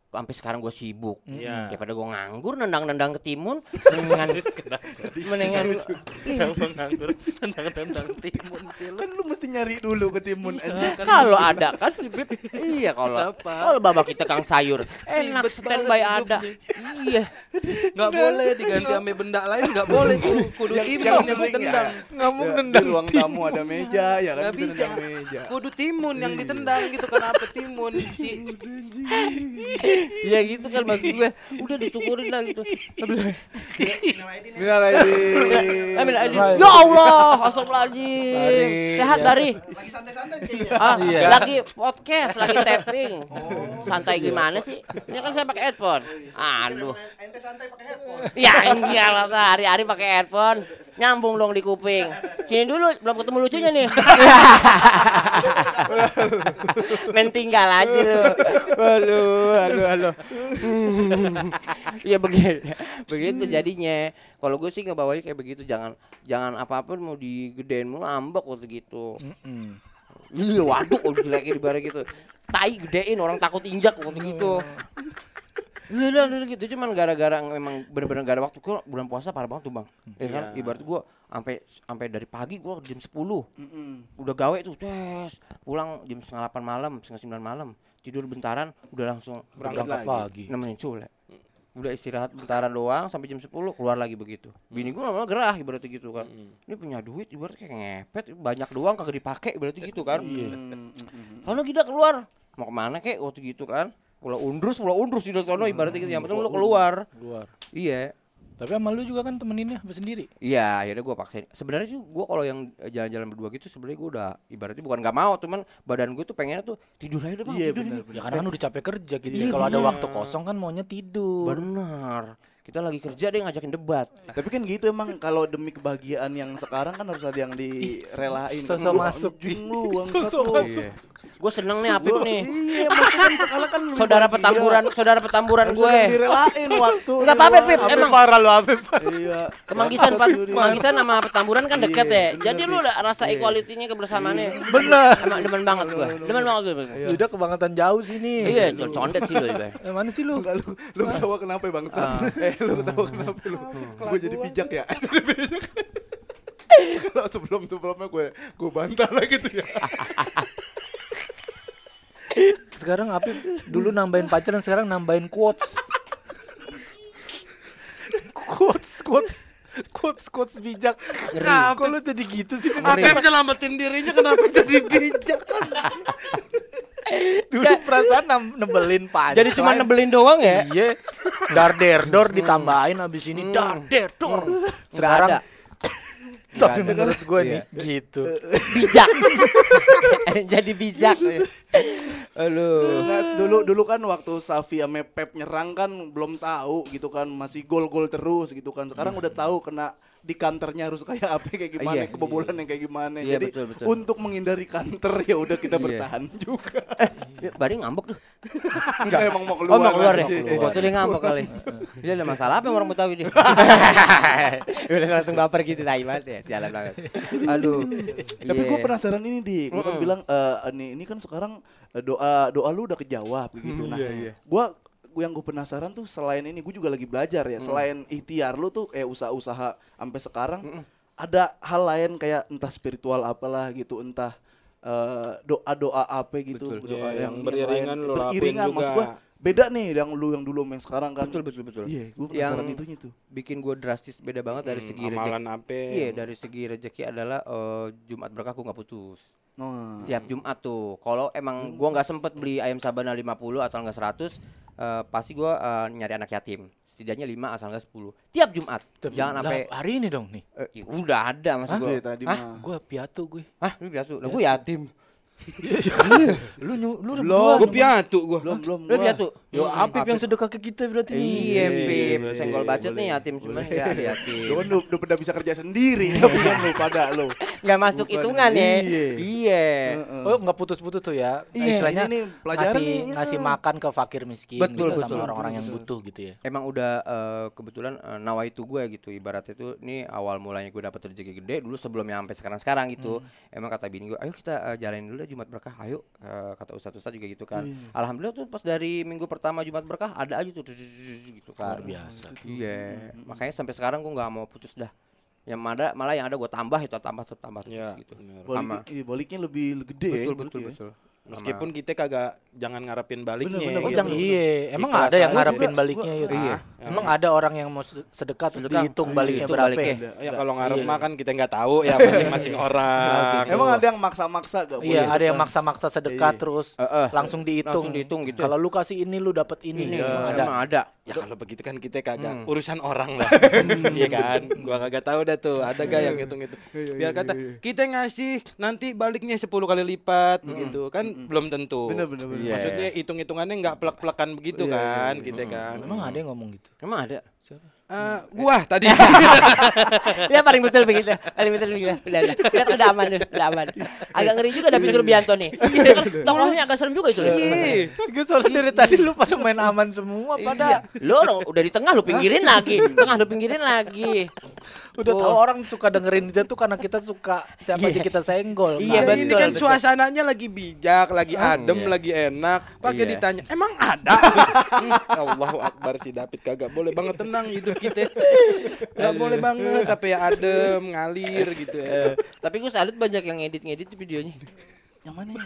sampai sekarang gue sibuk. Iya. daripada gue nganggur nendang-nendang ketimun mendingan mendingan Yang menganggur tendang-tendang timun sih lu. Kan lu mesti nyari dulu ke timun anjing. kalau ada kan Bib. Iya kalau kalau babak kita kang sayur enak standby ada. iya. Nggak boleh diganti sama benda lain nggak boleh. Tuh. Kudu timun. yang ditendang. Ngomong Ya, nendang. Di ruang tamu ada meja ya kan? Nggak bisa. nendang meja. Kudu timun yang ditendang gitu kenapa timun sih? Iya gitu kan maksud gue udah disyukurin lah gitu Minal aidin. Amin amin. Baik. Ya Allah, astagfirullahaladzim. Bari, Sehat ya. Bari. Lagi santai-santai kayaknya. Ah, Iya. lagi podcast, lagi tapping. Santai gimana sih? Ini kan saya pakai headphone. Aduh. Ente santai pakai headphone. Ya enggak lah, hari-hari pakai headphone. Nyambung dong di kuping. Sini dulu, belum ketemu lucunya nih. Main tinggal aja lu. Aduh, aduh, aduh. Iya begitu. Begitu jadinya. Kalau gue sih ngebawanya kayak begitu, jangan jangan apa-apa mau digedein mulu ambek waktu gitu. Iya, waduk udah jeleknya di barang gitu. Tai gedein orang takut injak waktu gitu. Iya udah udah gitu cuman gara-gara memang bener-bener gak ada waktu gua bulan puasa parah banget tuh bang ya kan Iya. ibarat gua sampai sampai dari pagi gua jam 10 Mm-mm. udah gawe tuh tes pulang jam setengah 8 malam setengah 9 malam tidur bentaran udah langsung Berangkat Berangkat lagi. pagi. nemenin cule udah istirahat bentaran doang sampai jam 10 keluar lagi begitu bini gua lama gerah ibaratnya gitu kan ini punya duit ibaratnya kayak ngepet banyak doang kagak dipakai ibaratnya gitu kan Mm, mm, mm. Sono kita keluar. Mau ke mana kek waktu gitu kan? Pulau Undrus, Pulau Undrus di sono ibaratnya gitu. Yang penting lu keluar. Keluar. Iya. Tapi sama lu juga kan temeninnya sendiri? Iya, akhirnya gua paksain. Sebenarnya sih gua kalau yang jalan-jalan berdua gitu sebenarnya gua udah ibaratnya bukan nggak mau, cuman badan gue tuh pengennya tuh tidur aja deh, Bang. Iya, benar, ini. Ya karena kan udah capek kerja gitu. Iya, Kalau ada bener. waktu kosong kan maunya tidur. Benar. Kita lagi kerja deh ngajakin debat. Tapi kan gitu emang kalau demi kebahagiaan yang sekarang kan harus ada yang direlain. kan. Sosok Lu masuk. anjing lu, Sosok masuk. Gue seneng nih Apip nih. Iya, maksudnya kan sekarang kan Saudara petamburan, saudara petamburan gue. yang direlain waktu. Enggak apa-apa, Pip. Apip Emang parah lu Apip. Iya. Kemanggisan di- Kemanggisan sama Petamburan kan dekat Iya, ya. Jadi lu udah rasa Iya. equality-nya kebersamaannya. Bener. Emang demen banget gua. Demen banget. Iya. Udah kebangetan jauh sini. Iya, co- condet sih lu. Eh, mana sih lu? Lu, ketawa kenapa bangsat? Lu ketawa kenapa lu? Gue jadi bijak ya. Jadi bijak. Kalau sebelum sebelumnya gue gue bantah lah gitu ya. Sekarang Apip dulu nambahin pacaran sekarang nambahin quotes. quotes, quotes. Quotes, quotes bijak. Kenapa? Lu jadi gitu sih? Apip nyelamatin dirinya kenapa jadi bijak kan? Dulu perasaan nam- nebelin pacar. Jadi cuma nebelin doang ya? Iya. Dar der dor ditambahin habis ini dar der dor. Sekarang ada. menurut gue nih Iya. gitu. Bijak. Jadi bijak. Aduh. Nah, dulu dulu kan waktu Safi sama Pep nyerang kan belum tahu gitu kan masih gol-gol terus gitu kan sekarang udah tahu kena di kanternya harus kayak apa kayak gimana Iya, kebobolan yang kayak gimana Iya, jadi betul, betul. untuk menghindari kanter ya udah kita Iya. bertahan juga Ya, Bari ngambek tuh. enggak emang mau Oh keluar mau keluar ya? aja. Gua tuh dia ngambek kali. Dia ada masalah apa orang Betawi dia? Udah langsung baper gitu tai banget ya. Sialan banget. Aduh. Tapi Iya. gue penasaran ini dik, lu kan bilang eh ini ini kan sekarang eh, doa doa lu udah kejawab gitu. Nah, gua yang gue penasaran tuh selain ini gue juga lagi belajar ya. Selain ikhtiar lu tuh kayak usaha-usaha sampai sekarang ada hal lain kayak entah spiritual apalah gitu, entah eh, doa-doa apa gitu, Betul. doa Iya, yang yang, beriringan lain. lu beriringan maksud juga. gua beda nih yang lu yang dulu sama yang sekarang kan. Betul betul betul. Iya, gue penasaran Yang itunya tuh. bikin gue drastis beda banget dari segi rezeki. amalan apa Iya, dari segi rezeki adalah eh, Jumat berkah gue nggak putus. Nah, Siap Jumat tuh. Kalau emang gua nggak sempet beli ayam sabana 50 asal nggak 100, eh, pasti gua eh, nyari anak yatim. Setidaknya 5 asal nggak 10. Tiap Jumat. Jangan Lah, sampai hari ini dong nih. eh, ya udah ada maksud gua. Iya, tadi mah. Gue piatu gue. Hah, lu biasa. Lah gua yatim. Lu nyu, lu udah Belum. berdua. gue piatu gue Belum belum. Lu gua. piatu. Yo, Apip yang sedekah ke kita berarti nih. Iya, Pip. boleh, Senggol bacot nih yatim cuman ya yatim. Lu kan udah, pada bisa kerja sendiri tapi kan lu pada lu. Nggak masuk Bukan. hitungan ya. Iya. Iya. Oh nggak putus-putus tuh ya? Iya, Istilahnya ini nih pelajaran ngasih, nih, iya. ngasih makan ke fakir miskin Betul, gitu betul, sama orang-orang yang butuh gitu ya. Emang udah eh, kebetulan eh, nawa itu gue gitu ibaratnya itu ini awal mulanya gue dapet rezeki gede dulu sebelumnya sampai sekarang sekarang gitu emang kata bini gue ayo kita eh, jalanin dulu deh Jumat berkah ayo eh, kata ustadz ustadz juga gitu kan alhamdulillah tuh pas dari minggu pertama Jumat berkah ada aja tuh gitu kan Luar biasa. iya makanya sampai sekarang gue nggak mau putus dah yang ada malah yang ada gue tambah itu tambah tambah terus Iya, gitu bener. Balik, iya, baliknya lebih gede ya. betul berarti betul ya. betul meskipun kita kagak jangan ngarepin baliknya Bener, bener, Oh, gitu. jangan. Iya, emang Ikhlas ada yang ngarepin juga- baliknya gua- Yud? Iya. Emang ada orang yang mau sed- sedekah terus Sedekah. dihitung Iya, baliknya hitung berapa? baliknya. ya? ya kalau ngarep Iya. mah kan kita nggak tahu ya masing-masing orang Emang ada yang maksa-maksa gak boleh Iya, ada yang maksa-maksa sedekah Iya. terus Eh, eh. langsung dihitung. Langsung dihitung gitu. Kalau lu kasih ini lu dapat ini. Emang ada. emang ada ya kalau begitu kan kita kagak Hmm. urusan orang lah iya kan gua kagak tahu dah tuh ada gak yang hitung itu biar kata kita ngasih nanti baliknya 10 kali lipat begitu kan belum tentu Bener, bener, bener. Iya. maksudnya hitung hitungannya nggak plek plekan begitu kan kita kan Emang ada yang ngomong gitu. emang ada Eh, gua tadi ya paling betul begitu paling betul begitu udah udah udah, udah aman udah, aman agak ngeri juga David Rubianto nih tongolnya agak serem juga itu Iya. Gue soalnya dari tadi lu pada main aman semua Iya. pada lo lo udah di tengah lu pinggirin lagi tengah lu pinggirin lagi udah Oh. tahu orang suka dengerin kita tuh karena kita suka siapa aja kita senggol. Iya, Nah, Kan? ini betul, kan betul. suasananya lagi bijak, lagi adem, iya. lagi enak. Pakai Iya. ditanya, emang ada? Allahu Akbar si David kagak boleh banget tenang hidup kita. Gak boleh banget tapi ya adem, ngalir gitu ya. tapi gue salut banyak yang ngedit ngedit videonya Yang mana ya?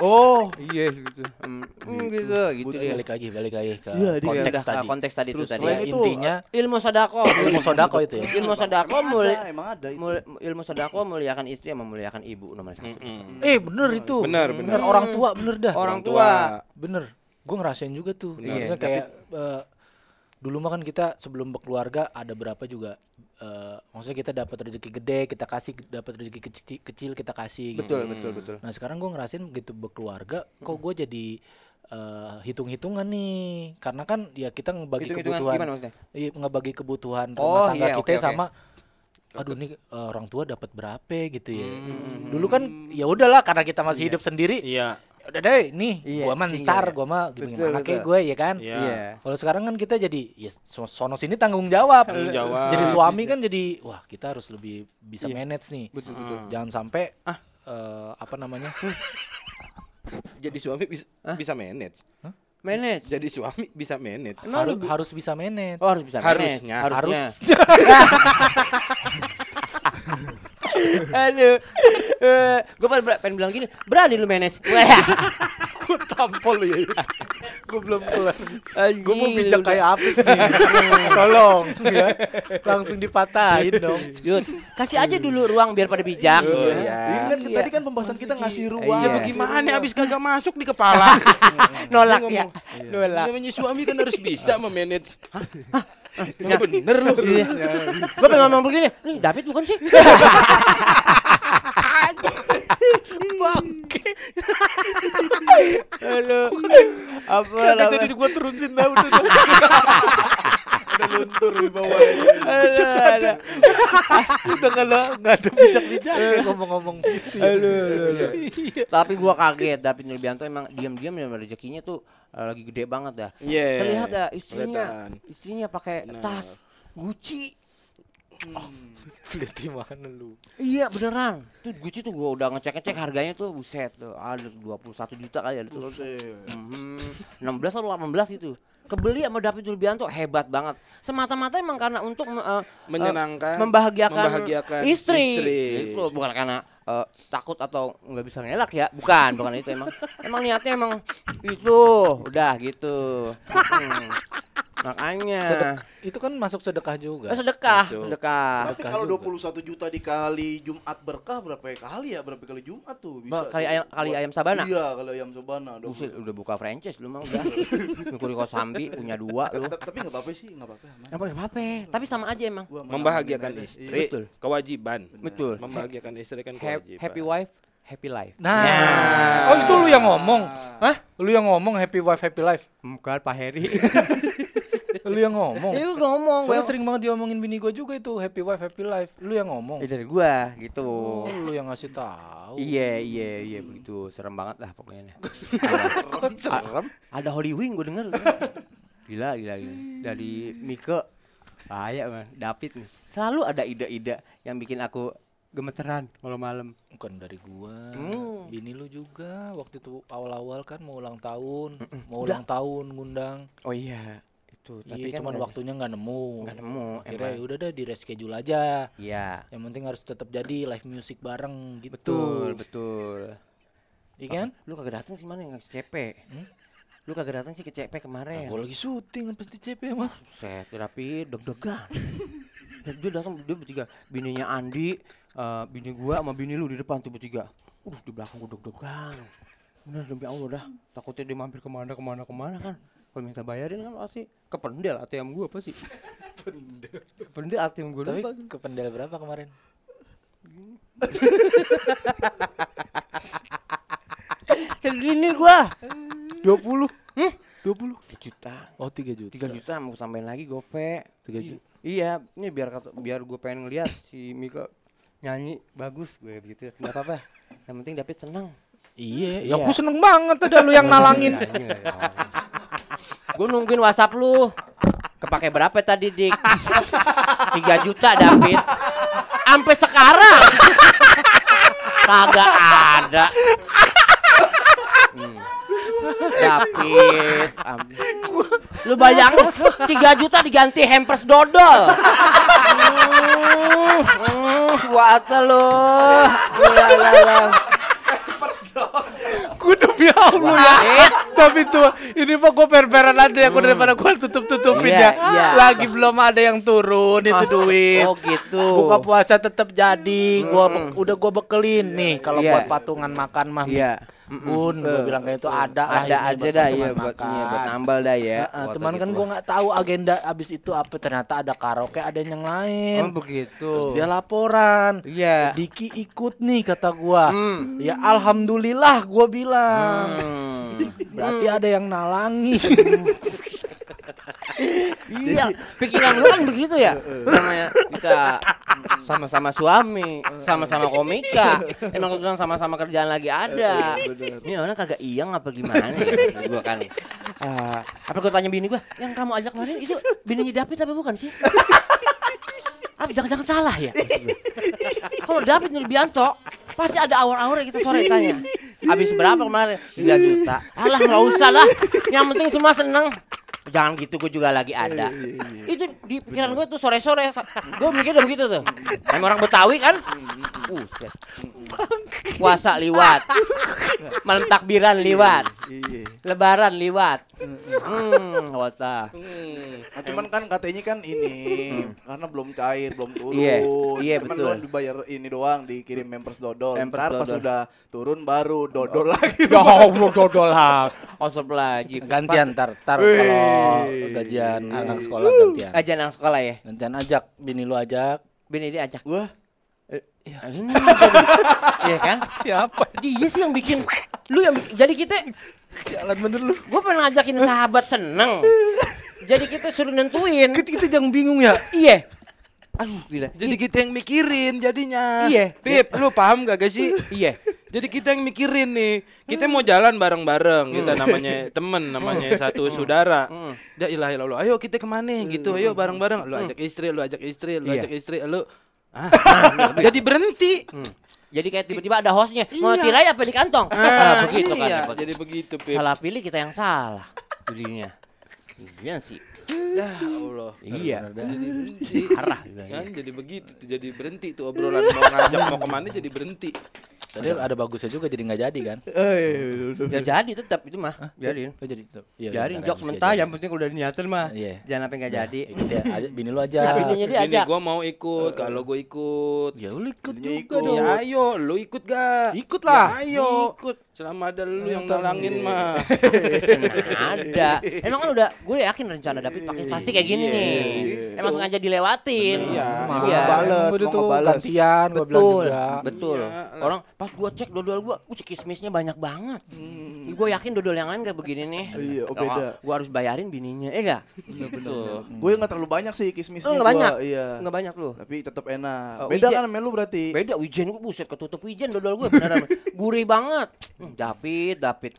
Oh iya gitu Hmm, hmm, gitu gitu dia balik lagi, balik lagi ke di- konteks tadi. konteks tadi itu tadi ya. Intinya ilmu sodako ilmu sodako itu ya. ilmu sodako ada, emang ada itu. ilmu sodako muliakan istri sama muliakan ibu nomor satu. Eh bener itu. Bener, bener. Orang tua bener dah. orang tua Bener. Gue ngerasain juga tuh. Iya, kayak eh, dulu mah kan kita sebelum berkeluarga ada berapa juga. eh, maksudnya kita dapat rezeki gede, kita kasih dapat rezeki kecil, kecil kita kasih. gitu. betul betul betul Nah sekarang gue ngerasain begitu berkeluarga, kok gue jadi eh, hitung-hitungan nih, karena kan ya kita ngebagi kebutuhan, iya ngebagi kebutuhan Oh, rumah tangga iya, kita oke. sama, aduh nih eh, orang tua dapat berapa gitu ya. Hmm. Dulu kan ya udahlah karena kita masih hidup sendiri, Iya. Udah deh nih, Iya, gua mah single ntar, ya. gua mah Betul, gimana kayak betul. gue ya kan. Iya. iya Kalau sekarang kan kita jadi ya so- sono sini tanggung jawab. Tanggung jawab. Jadi suami kan jadi wah kita harus lebih bisa Iya. manage nih. betul betul Jangan sampai ah apa namanya? Jadi suami bisa, bisa manage. manage Jadi suami bisa manage. Harus harus bisa manage. oh harus bisa manage Harusnya. harusnya Harus. aduh gue pengen bilang gini berani lu manage Gue tampol ya. Gue belum. Anjing, Gue mau bijak kayak Apik nih. Tolong ya. Langsung dipatahin dong. Yud, kasih aja dulu ruang biar pada bijak. Kan Iya. tadi kan pembahasan kita ngasih ruang. Iya. Ya bagaimana abis kagak masuk di kepala. Nolak ya. Nolak. Namanya suami kan harus bisa memanage. Hah? Ya. Bener lu. Iya. Gue pengen ngomong begini, nih David bukan sih? Bangke. Aduh. Apa namanya? jadi gua terusin dah udah. Ada luntur di bawah. Aduh, aduh. udah enggak ada enggak ada bijak-bijak ngomong-ngomong gitu. ya. Iya. Tapi gua kaget David Nurbianto emang diam-diam ya rezekinya tuh eh, lagi gede banget dah. Iya. Terlihat dah istrinya, kelihatan. istrinya pakai tas Gucci. Peliti mana lu? Iya beneran. Tuh Gucci tuh gua udah ngecek-ngecek harganya tuh buset tuh. Ada 21 juta kali ada tuh. Mhm. 16 atau 18 itu. Kebeli sama David Nurbianto hebat banget. Semata-mata emang karena untuk eh, Menyenangkan, eh, membahagiakan, membahagiakan istri. istri. Itu bukan karena eh, takut atau nggak bisa ngelak ya. Bukan, bukan itu emang. Emang niatnya emang itu, udah gitu. Hmm. Makanya. Sedek- itu kan masuk sedekah juga. Eh, sedekah, Masuk. sedekah. Tapi kalau 21 juta dikali Jumat berkah berapa kali ya? Berapa kali Jumat tuh bisa? Ba- kali ayam- kali ayam sabana? Iya, kali ayam sabana. Buset, udah buka franchise lu mah udah. Mikuri Kosambi punya dua lu. Ta- Tapi nggak apa-apa sih, nggak apa-apa. Apa apa? Tapi sama aja emang. Membahagiakan istri Iya. Betul. kewajiban Betul. membahagiakan istri kan kewajiban happy wife, happy life. Nah, oh itu lu yang ngomong. Hah? Lu yang ngomong happy wife happy life. Bukan Pak Heri. Lu yang ngomong. Lu ngomong Soalnya gue. sering banget diomongin bini gua juga itu happy wife happy life. Lu yang ngomong. Ya dari gua gitu. Oh, lu yang ngasih tahu. Iya, iya, iya begitu. Serem banget lah pokoknya. Kok serem? Ada Holy Wing gue denger. Gila, gila, gila. Dari Mika. Bahaya man. David nih. Selalu ada ide-ide yang bikin aku gemeteran malam-malam. Bukan dari gua. Hmm. Bini lu juga waktu itu awal-awal kan mau ulang tahun, mau ulang tahun ngundang. Oh iya, itu. Tapi iya, kan cuman waktunya nggak nemu. nggak nemu. Akhirnya emang. udah deh di reschedule aja. Iya. Yang penting harus tetap jadi live music bareng gitu. Betul, betul. Iya kan? Lu kagak datang sih mana yang CP? Hmm? Lu kagak datang sih ke CP Nah, kemarin. gua lagi syuting kan pasti CP mah. Set, tapi deg-degan. Dia datang dia bertiga, bininya Andi, eh, bini gua sama bini lu di depan tuh bertiga. Uh, di belakang gua deg-degan. Bener demi Allah dah. Takutnya dia mampir ke mana ke mana ke mana kan. Kalau minta bayarin kan pasti ke pendel ATM gua apa sih? pendel. Pendel ATM gua Tapi lupa. ke pendel berapa kemarin? Segini gua. 20. Hmm? 20. 3 juta. Oh, 3 juta. 3 juta mau tambahin lagi gope. 3 juta. Iya, ini biar kata, biar gue pengen ngeliat si Mika nyanyi bagus gue gitu. Enggak apa-apa. Yang penting David senang. Iya, ya Iya. aku seneng banget ada lu yang nalangin. gue nungguin WhatsApp lu. Kepake berapa tadi, Dik? 3 juta, David. Sampai sekarang. Kagak ada. Hmm. David. Lu bayangin 3 juta diganti hampers dodol. Buat lu. Lah, lah. Gue demi Allah ya. David. Tapi tuh ini mah gue per-peran aja ya gue daripada gue tutup-tutupin Iya, ya. iya. Lagi belum ada yang turun itu duit. Oh gitu. Buka puasa tetap jadi. Gua udah gue bekelin nih kalau Iya. buat patungan makan mah. Iya. Bun, gue bilang kayak itu ada lah ada ini aja buat dah ya buat ini buat nambal dah ya. Heeh, Buat cuman kan gue nggak tahu agenda abis itu apa ternyata ada karaoke ada yang lain. Oh begitu. Terus dia laporan. Iya. Diki ikut nih kata gua. Hmm. Ya alhamdulillah gua bilang. Hmm. Berarti ada yang nalangi. iya, pikiran lu kan begitu ya. Namanya kita sama-sama suami, sama-sama komika. Emang kebetulan sama-sama kerjaan lagi ada. Ini orang kagak iyang apa gimana ya? Gua kan. ah, apa gua tanya bini gua, yang kamu ajak kemarin itu bininya David apa bukan sih? Apa jangan-jangan salah ya? Kalau David Nurbianto pasti ada awal-awal kita sore tanya. Habis berapa kemarin? 3 juta. Alah nggak usah lah. Yang penting semua seneng. Jangan gitu gue juga lagi ada. Itu di pikiran gue tuh sore-sore gue mikir udah begitu tuh. Emang orang Betawi kan? Buset. Puasa liwat. Malam takbiran liwat. Iya. Lebaran liwat. Hmm, puasa. Nah, cuman kan katanya kan ini karena belum cair, belum turun. Iya, iya, Cuman betul. doang dibayar ini doang, dikirim members dodol. Hampers Ntar pas sudah turun baru dodol lagi. Ya Allah dodol lah. Astagfirullahaladzim. gantian ntar, ntar kalau gajian anak sekolah gantian. Aja anak sekolah ya. Gantian ajak bini lu ajak. Bini dia ajak. Wah, Nah, ini jadi- Iya kan? Siapa? Dia sih yang bikin lu yang bikin- jadi kita Sialan bener lu. gue pengen ngajakin sahabat seneng. Jadi kita suruh nentuin. Kita, kita jangan bingung ya. Iya. Aduh, gila. Jadi kita yang mikirin jadinya. Iya. Pip, lu paham gak, gak sih? Iya. Jadi kita yang mikirin nih. Kita mau jalan bareng-bareng. Kita namanya temen, namanya satu saudara. Ya ilah ilah lu. Ayo kita ke mana gitu. Ayo bareng-bareng. Lu ajak istri, lu ajak istri, lu Iya. ajak istri, lu Ah, jadi berhenti. Jadi kayak tiba-tiba ada hostnya. Mau Iya. tirai apa di kantong? Ah, begitu kan. iya. dapat. Jadi begitu, Pip. Salah pilih kita yang salah. Jadinya. Iya sih. Ya Allah. Iya. Jadi berhenti. Parah. Kan jadi begitu tuh, jadi berhenti tuh obrolan mau ngajak mau ke mana jadi berhenti. Tadi ada bagusnya juga jadi nggak jadi kan? Ya jadi tetap itu mah. Jadiin. Oh jadi. Iya, Jadi bentar, jok ya, sementara iya, yang penting udah niatin mah. Iya. Jangan sampai nggak jadi. Ikut ya, aja- bini lu aja. Nah, bininya dia Bini ajak. gua mau ikut, kalau gua ikut. Ya lu ikut juga dong. Ya ayo, lu ikut gak? Ikut lah. Ya, ayo. Ikut. Selama ada lu yang nalangin mah. Nah, ada. Emang kan udah gue yakin rencana David pakai pasti kayak gini nih. Emang sengaja dilewatin. Iya. Mau Iya. Udah mau gantian bilang Betul, juga. betul. Iya. Orang pas gua cek dodol gua, uh kismisnya banyak banget. Gua yakin dodol yang lain kayak begini nih. Iya, oh, beda. Gua harus bayarin bininya, eh enggak? Betul. Gue nggak terlalu banyak sih kismisnya. Enggak gua, banyak? Iya. Enggak banyak lu. Tapi tetap enak. Oh, Beda Wijen. kan sama lu berarti. Beda wijen gua buset ketutup wijen dodol gua beneran. Gurih banget. Hmm, David, David.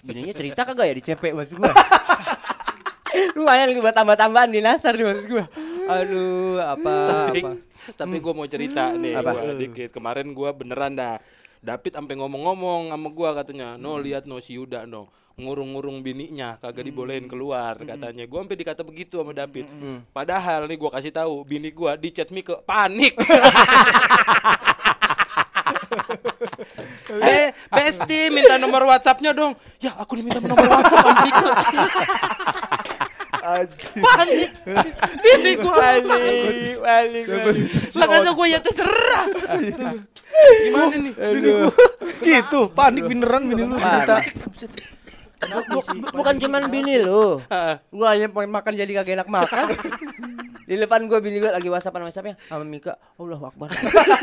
Bininya cerita kagak ya di CP maksud gua? Lumayan gua tambah-tambahan di nastar nih maksud gua. Aduh, apa tapi apa. tapi gua mau cerita nih Apa? gua dikit. Kemarin gua beneran dah. David sampai ngomong-ngomong sama gua katanya, "No, lihat no si Yuda no." ngurung-ngurung bininya kagak dibolehin keluar katanya gua sampai dikata begitu sama David padahal nih gua kasih tahu bini gua di chat Mike panik Be Besti minta nomor WhatsAppnya dong. Ya aku diminta nomor WhatsApp Mike. panik. Bini gua panik. balik. Lah kata gue ya terserah. Gimana nih? gitu, panik beneran bini lu minta. Kenapa sih? Bukan cuman bini lu. Gua aja pengen makan jadi kagak enak makan. Di depan gua bini gua lagi whatsappan whatsappnya sama Mika. Allah Akbar.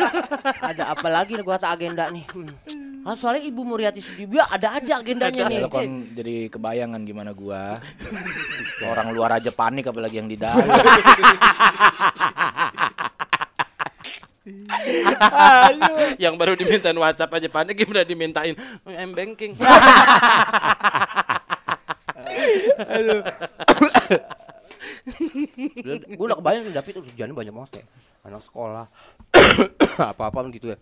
ada apa lagi nih gua agenda nih. Hmm. Ah, soalnya Ibu Muriati Sudibyo ada aja agendanya nih. Ya, kan jadi kebayangan gimana gua. Orang luar aja panik apalagi yang di dalam. yang baru dimintain WhatsApp aja panik gimana dimintain M banking. gue udah kebayang tuh David tuh kerjaannya banyak banget kayak anak sekolah apa-apa gitu ya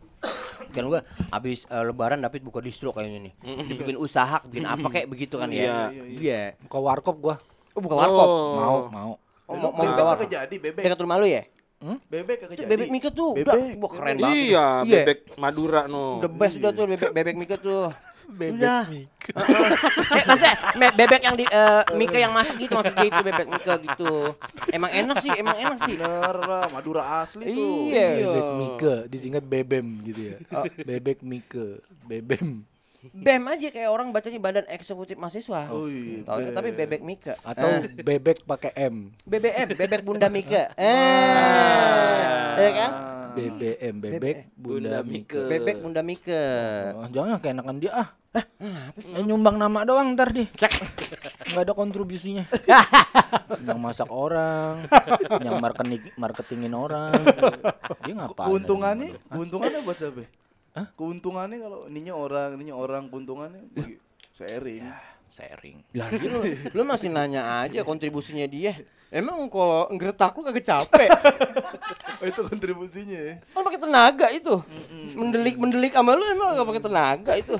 kan gue abis eh, lebaran David buka distro kayaknya nih Dia bikin usaha bikin apa kayak begitu kan ya iya Ke warkop gua. oh buka warkop Mau, mau. oh, mau, mau Bebek buka jadi, bebek. dekat rumah lu ya Bebek kagak jadi. bebek Mika tuh udah Bebek. wah keren banget iya, Iya. bebek Madura no. the best udah tuh bebek bebek Mika tuh Bebek Udah. Mika. eh maksudnya bebek yang di eh, Mika yang masak gitu maksudnya itu bebek Mika gitu emang enak sih emang enak sih Bener lah, Madura asli tuh. iya Bebek Mika disingkat Bebem gitu ya. Bebek Mika, Bebem. BEM aja kayak orang bacanya Badan Eksekutif Mahasiswa. Oh iya, Taunya tapi bebek Mika Atau Eh, bebek pakai M. BBM, bebek Bunda Mika. Eh, ya kan? BBM, bebek Bunda Mika. Bebek Bunda Mika. Oh, jangan keenakan dia ah. Eh, nyumbang nama doang ntar deh. Nggak ada kontribusinya. yang masak orang, yang marketing marketingin orang. Dia ngapain? Keuntungannya, keuntungannya buat siapa? Keuntungannya kalau ininya orang, ininya orang, keuntungannya bagi sharing. Sharing. Lah lu, lu masih nanya aja kontribusinya dia. Emang kalau ngretak lu kagak capek? Oh, itu kontribusinya ya. Kan pakai tenaga itu. Mendelik mendelik sama lu emang gak pakai tenaga itu.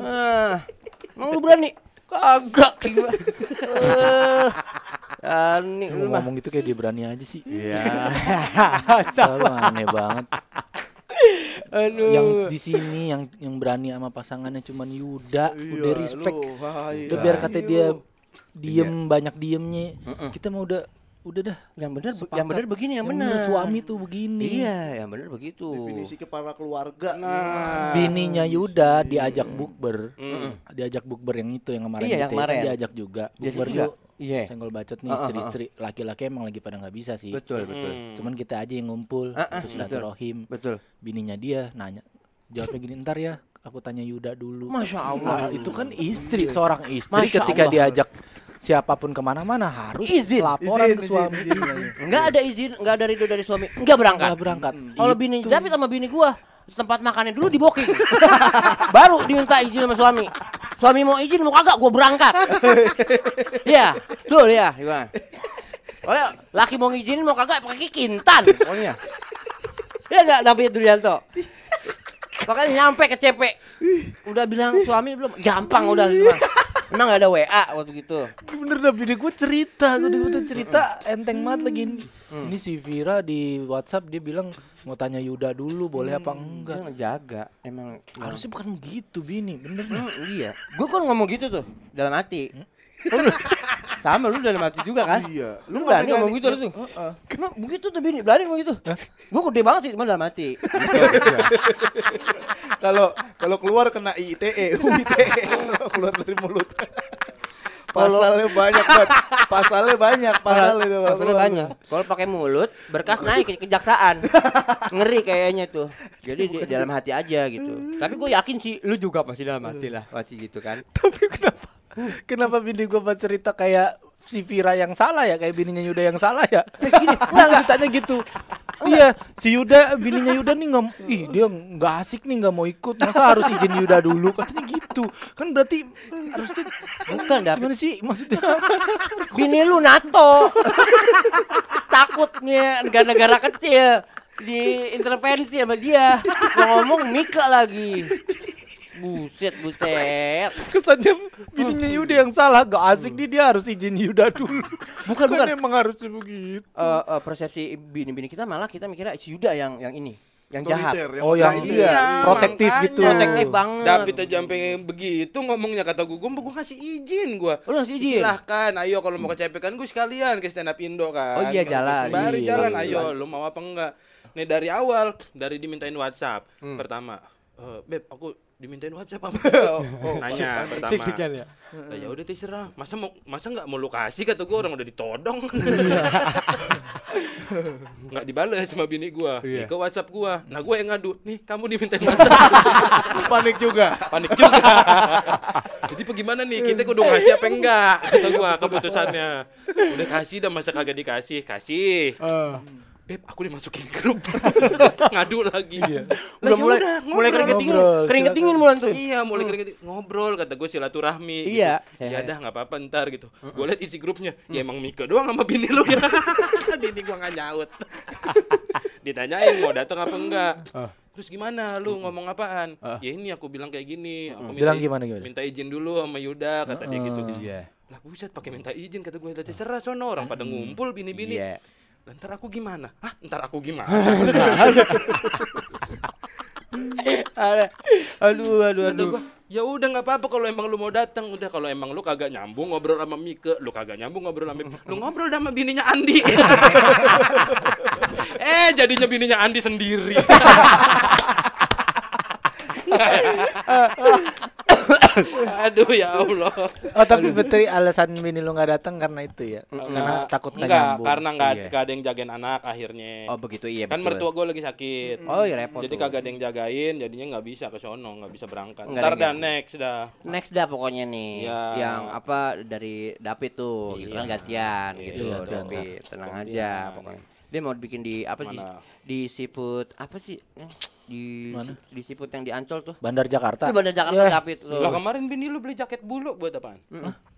Ah, emang lu berani? Kagak gimana? Eh, Berani lu mah. ngomong itu kayak dia berani aja sih. Iya. Selalu aneh banget. Aduh. Yang di sini yang yang berani sama pasangannya cuman Yuda, udah respect. Lu, hai, Udah biar kata dia diem banyak diemnya. Kita mau udah udah dah. Yang benar yang benar begini yang, bener benar. suami tuh begini. Iya, yang benar begitu. Definisi ke para keluarga. Nah, Bininya Yuda diajak bukber. Diajak bukber yang itu yang kemarin Iya, yang kan kemarin. diajak juga. Diajak Bukber juga. Iya. Senggol bacot nih Ah, ah, ah. istri-istri. Laki-laki emang lagi pada nggak bisa sih. Betul, betul. Cuman kita aja yang ngumpul terus betul. silaturahim. Betul. Bininya dia nanya. Jawabnya gini, "Ntar ya, aku tanya Yuda dulu." Masya Allah. Nah, itu kan istri, seorang istri Masya ketika Allah. diajak siapa pun ke mana-mana harus Izin. laporan Izin, ke izin, suami. izin. Enggak ada izin, enggak ada ridho dari suami. Enggak berangkat. Nggak berangkat. Kalau bini David sama bini gua tempat makannya dulu di booking. Baru diminta izin sama suami. Suami mau izin mau kagak gua berangkat. Iya, betul ya, gimana? Laki mau ngizinin mau kagak pakai kintan pokoknya. Ya enggak David Durianto. Makanya nyampe ke CP. Udah bilang suami belum? Gampang udah bilang. Emang gak ada WA waktu gitu. Bener dah bini gue cerita, gue cerita enteng banget lagi ini. Ini si Vira di WhatsApp dia bilang mau tanya Yuda dulu boleh apa enggak. Enggak ngejaga. Emang Harusnya bukan begitu bini, bener. Hmm, iya. Gue kan ngomong gitu tuh dalam hati. Sama lu dalam hati juga kan? Iya. Lu berani ngomong gitu lu tuh. Emang begitu tuh bini, berani ngomong gitu. Gue gede banget sih, cuma dalam hati. Gitu, Kalau kalau keluar kena ITE, ITE keluar dari mulut. Pasalnya banyak banget. Pasalnya banyak, pasal itu. Pasalnya banyak. Kalau pakai mulut, berkas naik ke kejaksaan. Ngeri kayaknya tuh. Jadi di dalam hati aja gitu. Tapi gue yakin sih, lu juga pasti dalam hati lah, pasti gitu kan. Tapi kenapa kenapa bini gue pas cerita kayak si Vira yang salah ya, kayak bininya Yuda yang salah ya? Gini, Enggak ceritanya gitu. Iya, si Yuda bininya Yuda nih nggak, ih dia nggak asik nih nggak mau ikut, masa harus izin Yuda dulu? Katanya gitu. Kan berarti harusnya Bukan, David. gimana sih maksudnya? Bini lu NATO. Takutnya negara-negara kecil diintervensi sama dia. Mau ngomong Mika lagi. Buset, buset. Kesannya bininya Yuda yang salah, gak asik nih dia harus izin Yuda dulu. Bukan, Kan bukan. emang harusnya begitu. Eh, eh, persepsi bini-bini kita malah kita mikirnya si Yuda yang yang ini, yang jahat. Otoriter, Oh yang iya, Iya, protektif makanya. gitu. Protektif banget. David aja sampai begitu ngomongnya kata gue, gue gue ngasih izin gue. Lu ngasih izin? Silahkan, ayo kalau mau ke CP kan gue sekalian ke stand up Indo kan. Oh iya, Kalau jalan. Sembari Iya, jalan, iya. ayo lu mau apa enggak? Nih dari awal, dari dimintain WhatsApp. Hmm. Pertama, eh, beb aku dimintain WhatsApp apa? Nanya pertama. Deg-degan ya? Nah, ya udah terserah. Masa mau masa nggak mau lu kasih kata gue orang udah ditodong. Nggak dibales sama bini gua. Nih, ke WhatsApp gua. Nah, gue yang ngadu. Nih, kamu dimintain WhatsApp. Panik juga. Panik juga. Jadi bagaimana nih? Kita kudu ngasih apa enggak? Kata gua keputusannya. Udah kasih dah masa kagak dikasih. Kasih. Beb, aku dimasukin grup. Ngadu lagi. Lah, Udah ya mulai udah, mulai ngobrol. keringet dingin, keringet dingin mulai tuh. Iya, mulai keringet ngobrol kata gue silaturahmi. Iya. Gitu. Ya dah nggak apa-apa ntar gitu. Gue liat isi grupnya, ya emang Mika doang sama bini lu ya. bini gua nggak nyaut. Ditanyain mau datang apa enggak. Terus gimana lu ngomong apaan? Ya ini aku bilang kayak gini. Aku Bilang gimana, gimana? Minta izin dulu sama Yuda kata dia gitu. Iya. Lah buset pakai minta izin kata gue tadi serah sono orang pada ngumpul bini-bini. Iya. Ntar aku gimana? Hah, ntar aku gimana? Aduh, aduh, aduh. ya udah nggak apa-apa kalau emang lu mau datang udah kalau emang lu kagak nyambung ngobrol sama Mika lu kagak nyambung ngobrol sama Mika lu ngobrol sama bininya Andi eh jadinya bininya Andi sendiri aduh ya Allah Oh tapi betul alasan bini lu nggak datang karena itu ya? Karena takut nggak enggak nyambung. karena nggak Iya. nggak ada yang jagain anak akhirnya Oh, begitu iya kan betul. mertua gue lagi sakit Oh, iya repot. jadi tuh. kagak ada yang jagain jadinya nggak bisa ke sono nggak bisa berangkat ntar dah yang- next dah Next dah pokoknya nih. Iya. Yang apa dari David tuh, gitu kan gantian gitu Iya, loh, David. Tenang aja pokoknya. Dia mau bikin di apa di, Mana? di siput apa sih? Di di siput yang di Ancol tuh. Bandar Jakarta. Itu Bandar Jakarta Iya. David tuh. Lah kemarin bini lu beli jaket bulu buat apaan?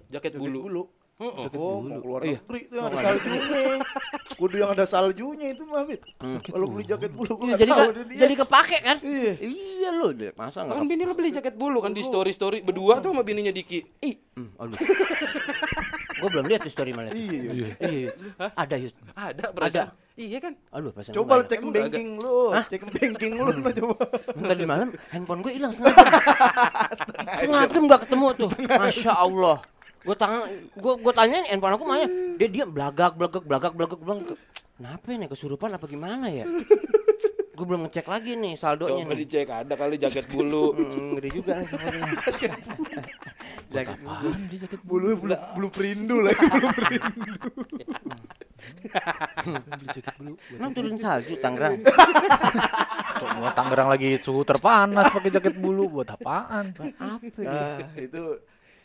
Jaket bulu. Bulu. Heeh. Oh, mau keluar Iya. negeri tuh yang ada saljunya. Kudu yang ada saljunya itu mah, Fit. Kalau beli jaket bulu gua Iya, nggak jadi tahu dia. jadi kepake kan? Iya. Iya lu, deh. masa Kan enggak? bini lu beli jaket bulu kan di story story berdua tuh sama bininya Diki. Ih, hmm, aduh. Gua belum lihat tuh story malah. Iya. Iya. Ada Yus. Ada perasaan. Iya kan? Aduh, perasaan Coba lu cek banking lu, cek banking lu lu coba. ada. Tadi malam handphone gue hilang setengah jam. setengah jam nggak ketemu tuh. Masya Allah. Gue tangan, gue gue tanyain handphone aku mana? Dia dia belagak belagak belagak belagak belagak. Kenapa nih kesurupan apa gimana ya? Gue belum ngecek lagi nih saldonya Coba nih. dicek ada kali jaket bulu. Hmm, ngeri juga nih. Jaket dia jaket Bulu bulu, bulu perindu lagi. Bulu perindu. beli jaket bulu. Emang turun salju Tangerang. Tangerang lagi suhu terpanas pakai jaket bulu buat apaan? Apa Ah, itu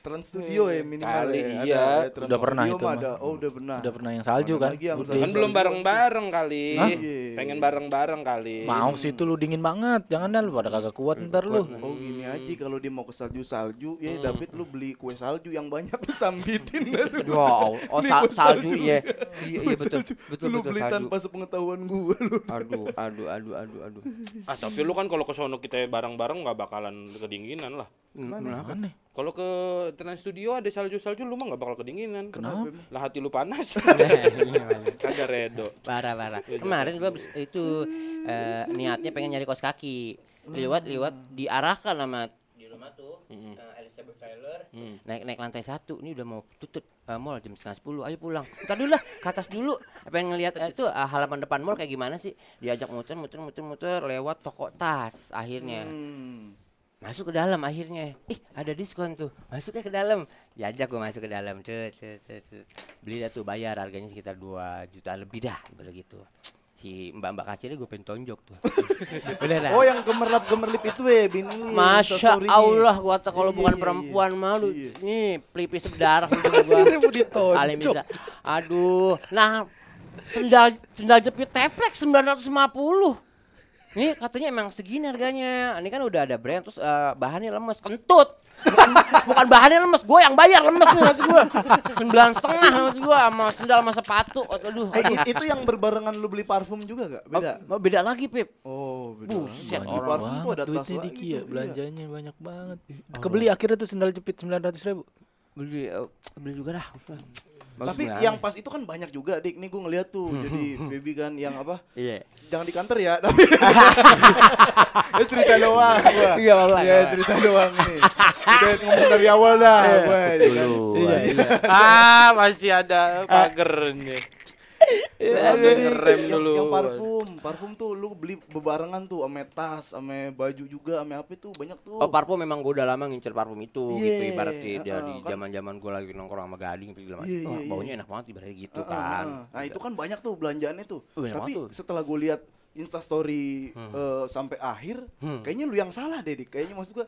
Trans Studio ya minimal Kali ya. Ada- iya. ada Trans Udah pernah Studio itu mah ada. Oh, udah pernah. Udah pernah yang salju Mana kan? lagi yang Udah. salju? Kan belum bareng-bareng kali. Hah? Pengen bareng-bareng kali. Mau sih itu lu dingin banget. Jangan dah lu pada kagak kuat ntar lu. Oh gini aja kalau dia mau ke salju-salju ya David lu beli kue salju yang banyak lu sambitin. Wow, oh sal- salju salju. iya. Iya iya betul. salju. Betul lu beli salju. tanpa sepengetahuan gua lu. Aduh, aduh, aduh, aduh, aduh. Ah, tapi lu kan kalau ke sono kita bareng-bareng nggak bakalan kedinginan lah. Kenapa? Aneh. Kalau ke Trans Studio ada salju-salju lu mah nggak bakal kedinginan. Kenapa? Lah hati lu panas. Iya, Kagak redo. Parah, parah. Kemarin gua itu eh, niatnya pengen nyari kos kaki. Liwat diarahkan sama di rumah tuh. eh, Elizabeth Taylor naik naik lantai satu ini udah mau tutup eh, mall jam setengah sepuluh ayo pulang kita dulu lah ke atas dulu pengen ngelihat eh, itu eh, halaman depan mall kayak gimana sih diajak muter muter muter muter lewat toko tas akhirnya Hmm. Masuk ke dalam akhirnya ih ada diskon tuh masuknya ke dalam diajak gue masuk ke dalam cet cet cet, cet. beli dah tuh bayar harganya sekitar 2 juta lebih dah begitu si mbak mbak kasirnya gue pengen tonjok tuh dah Oh yang gemerlap gemerlip itu ya bini ya, Masya. Allah gua tak kalau Iya, bukan iya, perempuan iya. malu Iya. nih pelipis berdarah. Paling bisa. Aduh, nah sendal sendal jepit teplek 950. Nih katanya emang segini harganya. Ini kan udah ada brand terus eh, bahannya lemes, kentut. Bukan, bukan bahannya lemes, gue yang bayar lemes nih maksud gue. Sembilan setengah maksud gue sama sendal sama sepatu. Aduh, Eh itu yang berbarengan lu beli parfum juga gak? Beda. Oh, beda lagi Pip. Oh, beda. Buset, Beli Orang parfum tuh banget ada tas duitnya lagi Diki ya, iya. belanjanya banyak banget. Kebeli akhirnya tuh sendal jepit 900 ribu. Beli eh, beli juga dah. Bagus Tapi yang pas itu kan banyak juga, Dik. Nih gue ngeliat tuh. Jadi baby kan yang apa? Iya. Jangan di kantor ya, tapi itu cerita doang gua. Iya, apa-apa, Iya, apa-apa. cerita doang nih. Kita ngomong dari awal dah, gua, ya kan. Iya, ah, masih ada pagernya. Yang Ngerem yang, dulu. yang parfum, parfum tuh lu beli bebarengan tuh ame tas, ame baju juga, ame apa tuh banyak tuh. Oh parfum memang gue udah lama ngincer parfum itu gitu Iya, ibaratnya heeh, dari kan. zaman zaman gue lagi nongkrong sama gading. Iya, Wah, iya, baunya enak banget ibaratnya gitu Heeh, kan. heeh. Nah itu kan banyak tuh belanjaannya tuh. Banyak Tapi tuh. setelah gue lihat instastory eh, sampai akhir, Hmm. kayaknya lu yang salah deh, Dik. Kayaknya maksud gue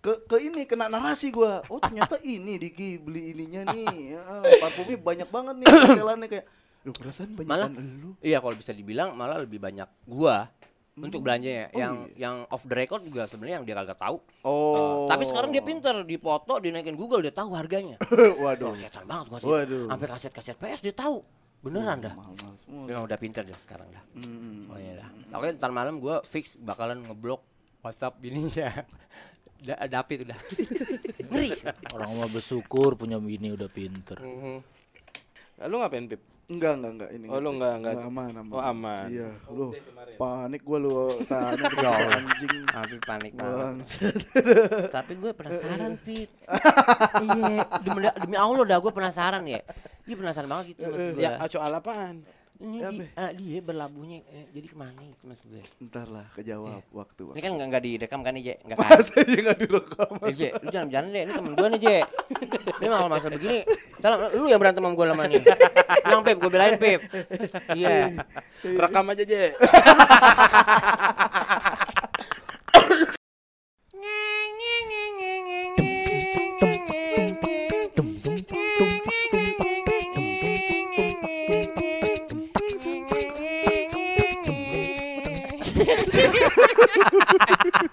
ke ke ini kena narasi gua. Oh ternyata ini Diki beli ininya nih. Heeh, parfumnya banyak banget nih setelannya kayak. Lu perasaan banyak Malah- lu. Iya kalau bisa dibilang malah lebih banyak gua untuk belanjanya. Oh, yang iya. yang off the record juga sebenarnya yang dia kagak tahu. Oh. Eh, tapi sekarang dia pinter di foto dinaikin Google dia tahu harganya. Waduh. Oh, setan banget gua sih. Waduh. Sampai kaset-kaset PS dia tahu. Beneran dah. Memang udah pinter dia sekarang dah. Hmm. Oh iya dah. Oke, ntar malam gua fix bakalan ngeblok WhatsApp bininya. Da David udah. Ngeri. Orang mau bersyukur punya bini udah pinter. Lu ngapain, Pip? Enggak, enggak, enggak ini. Oh, lu enggak, enggak. aman, aman. Oh, aman. Iya, lu panik gua lu tanya ke anjing. Habis panik banget. Tapi gue penasaran, Pit. Iya, demi, demi Allah dah gue penasaran ya. Iya penasaran banget gitu maksud gue. Ya, soal apaan? Ini di, Be. ah, dia berlabuhnya eh, jadi ke mana itu maksud gue. Ntar lah kejawab waktu. Ini kan nggak nggak direkam kan nih, Je? Nggak kan? Masa aja enggak direkam. Eh, Je, lu jangan bercanda deh. Ini temen gue nih, Je. Ini malah masalah begini. Salah, lu yang berantem sama gue lama nih. Bilang, Pip, gue belain, Pip. Iya. Rekam aja, Je.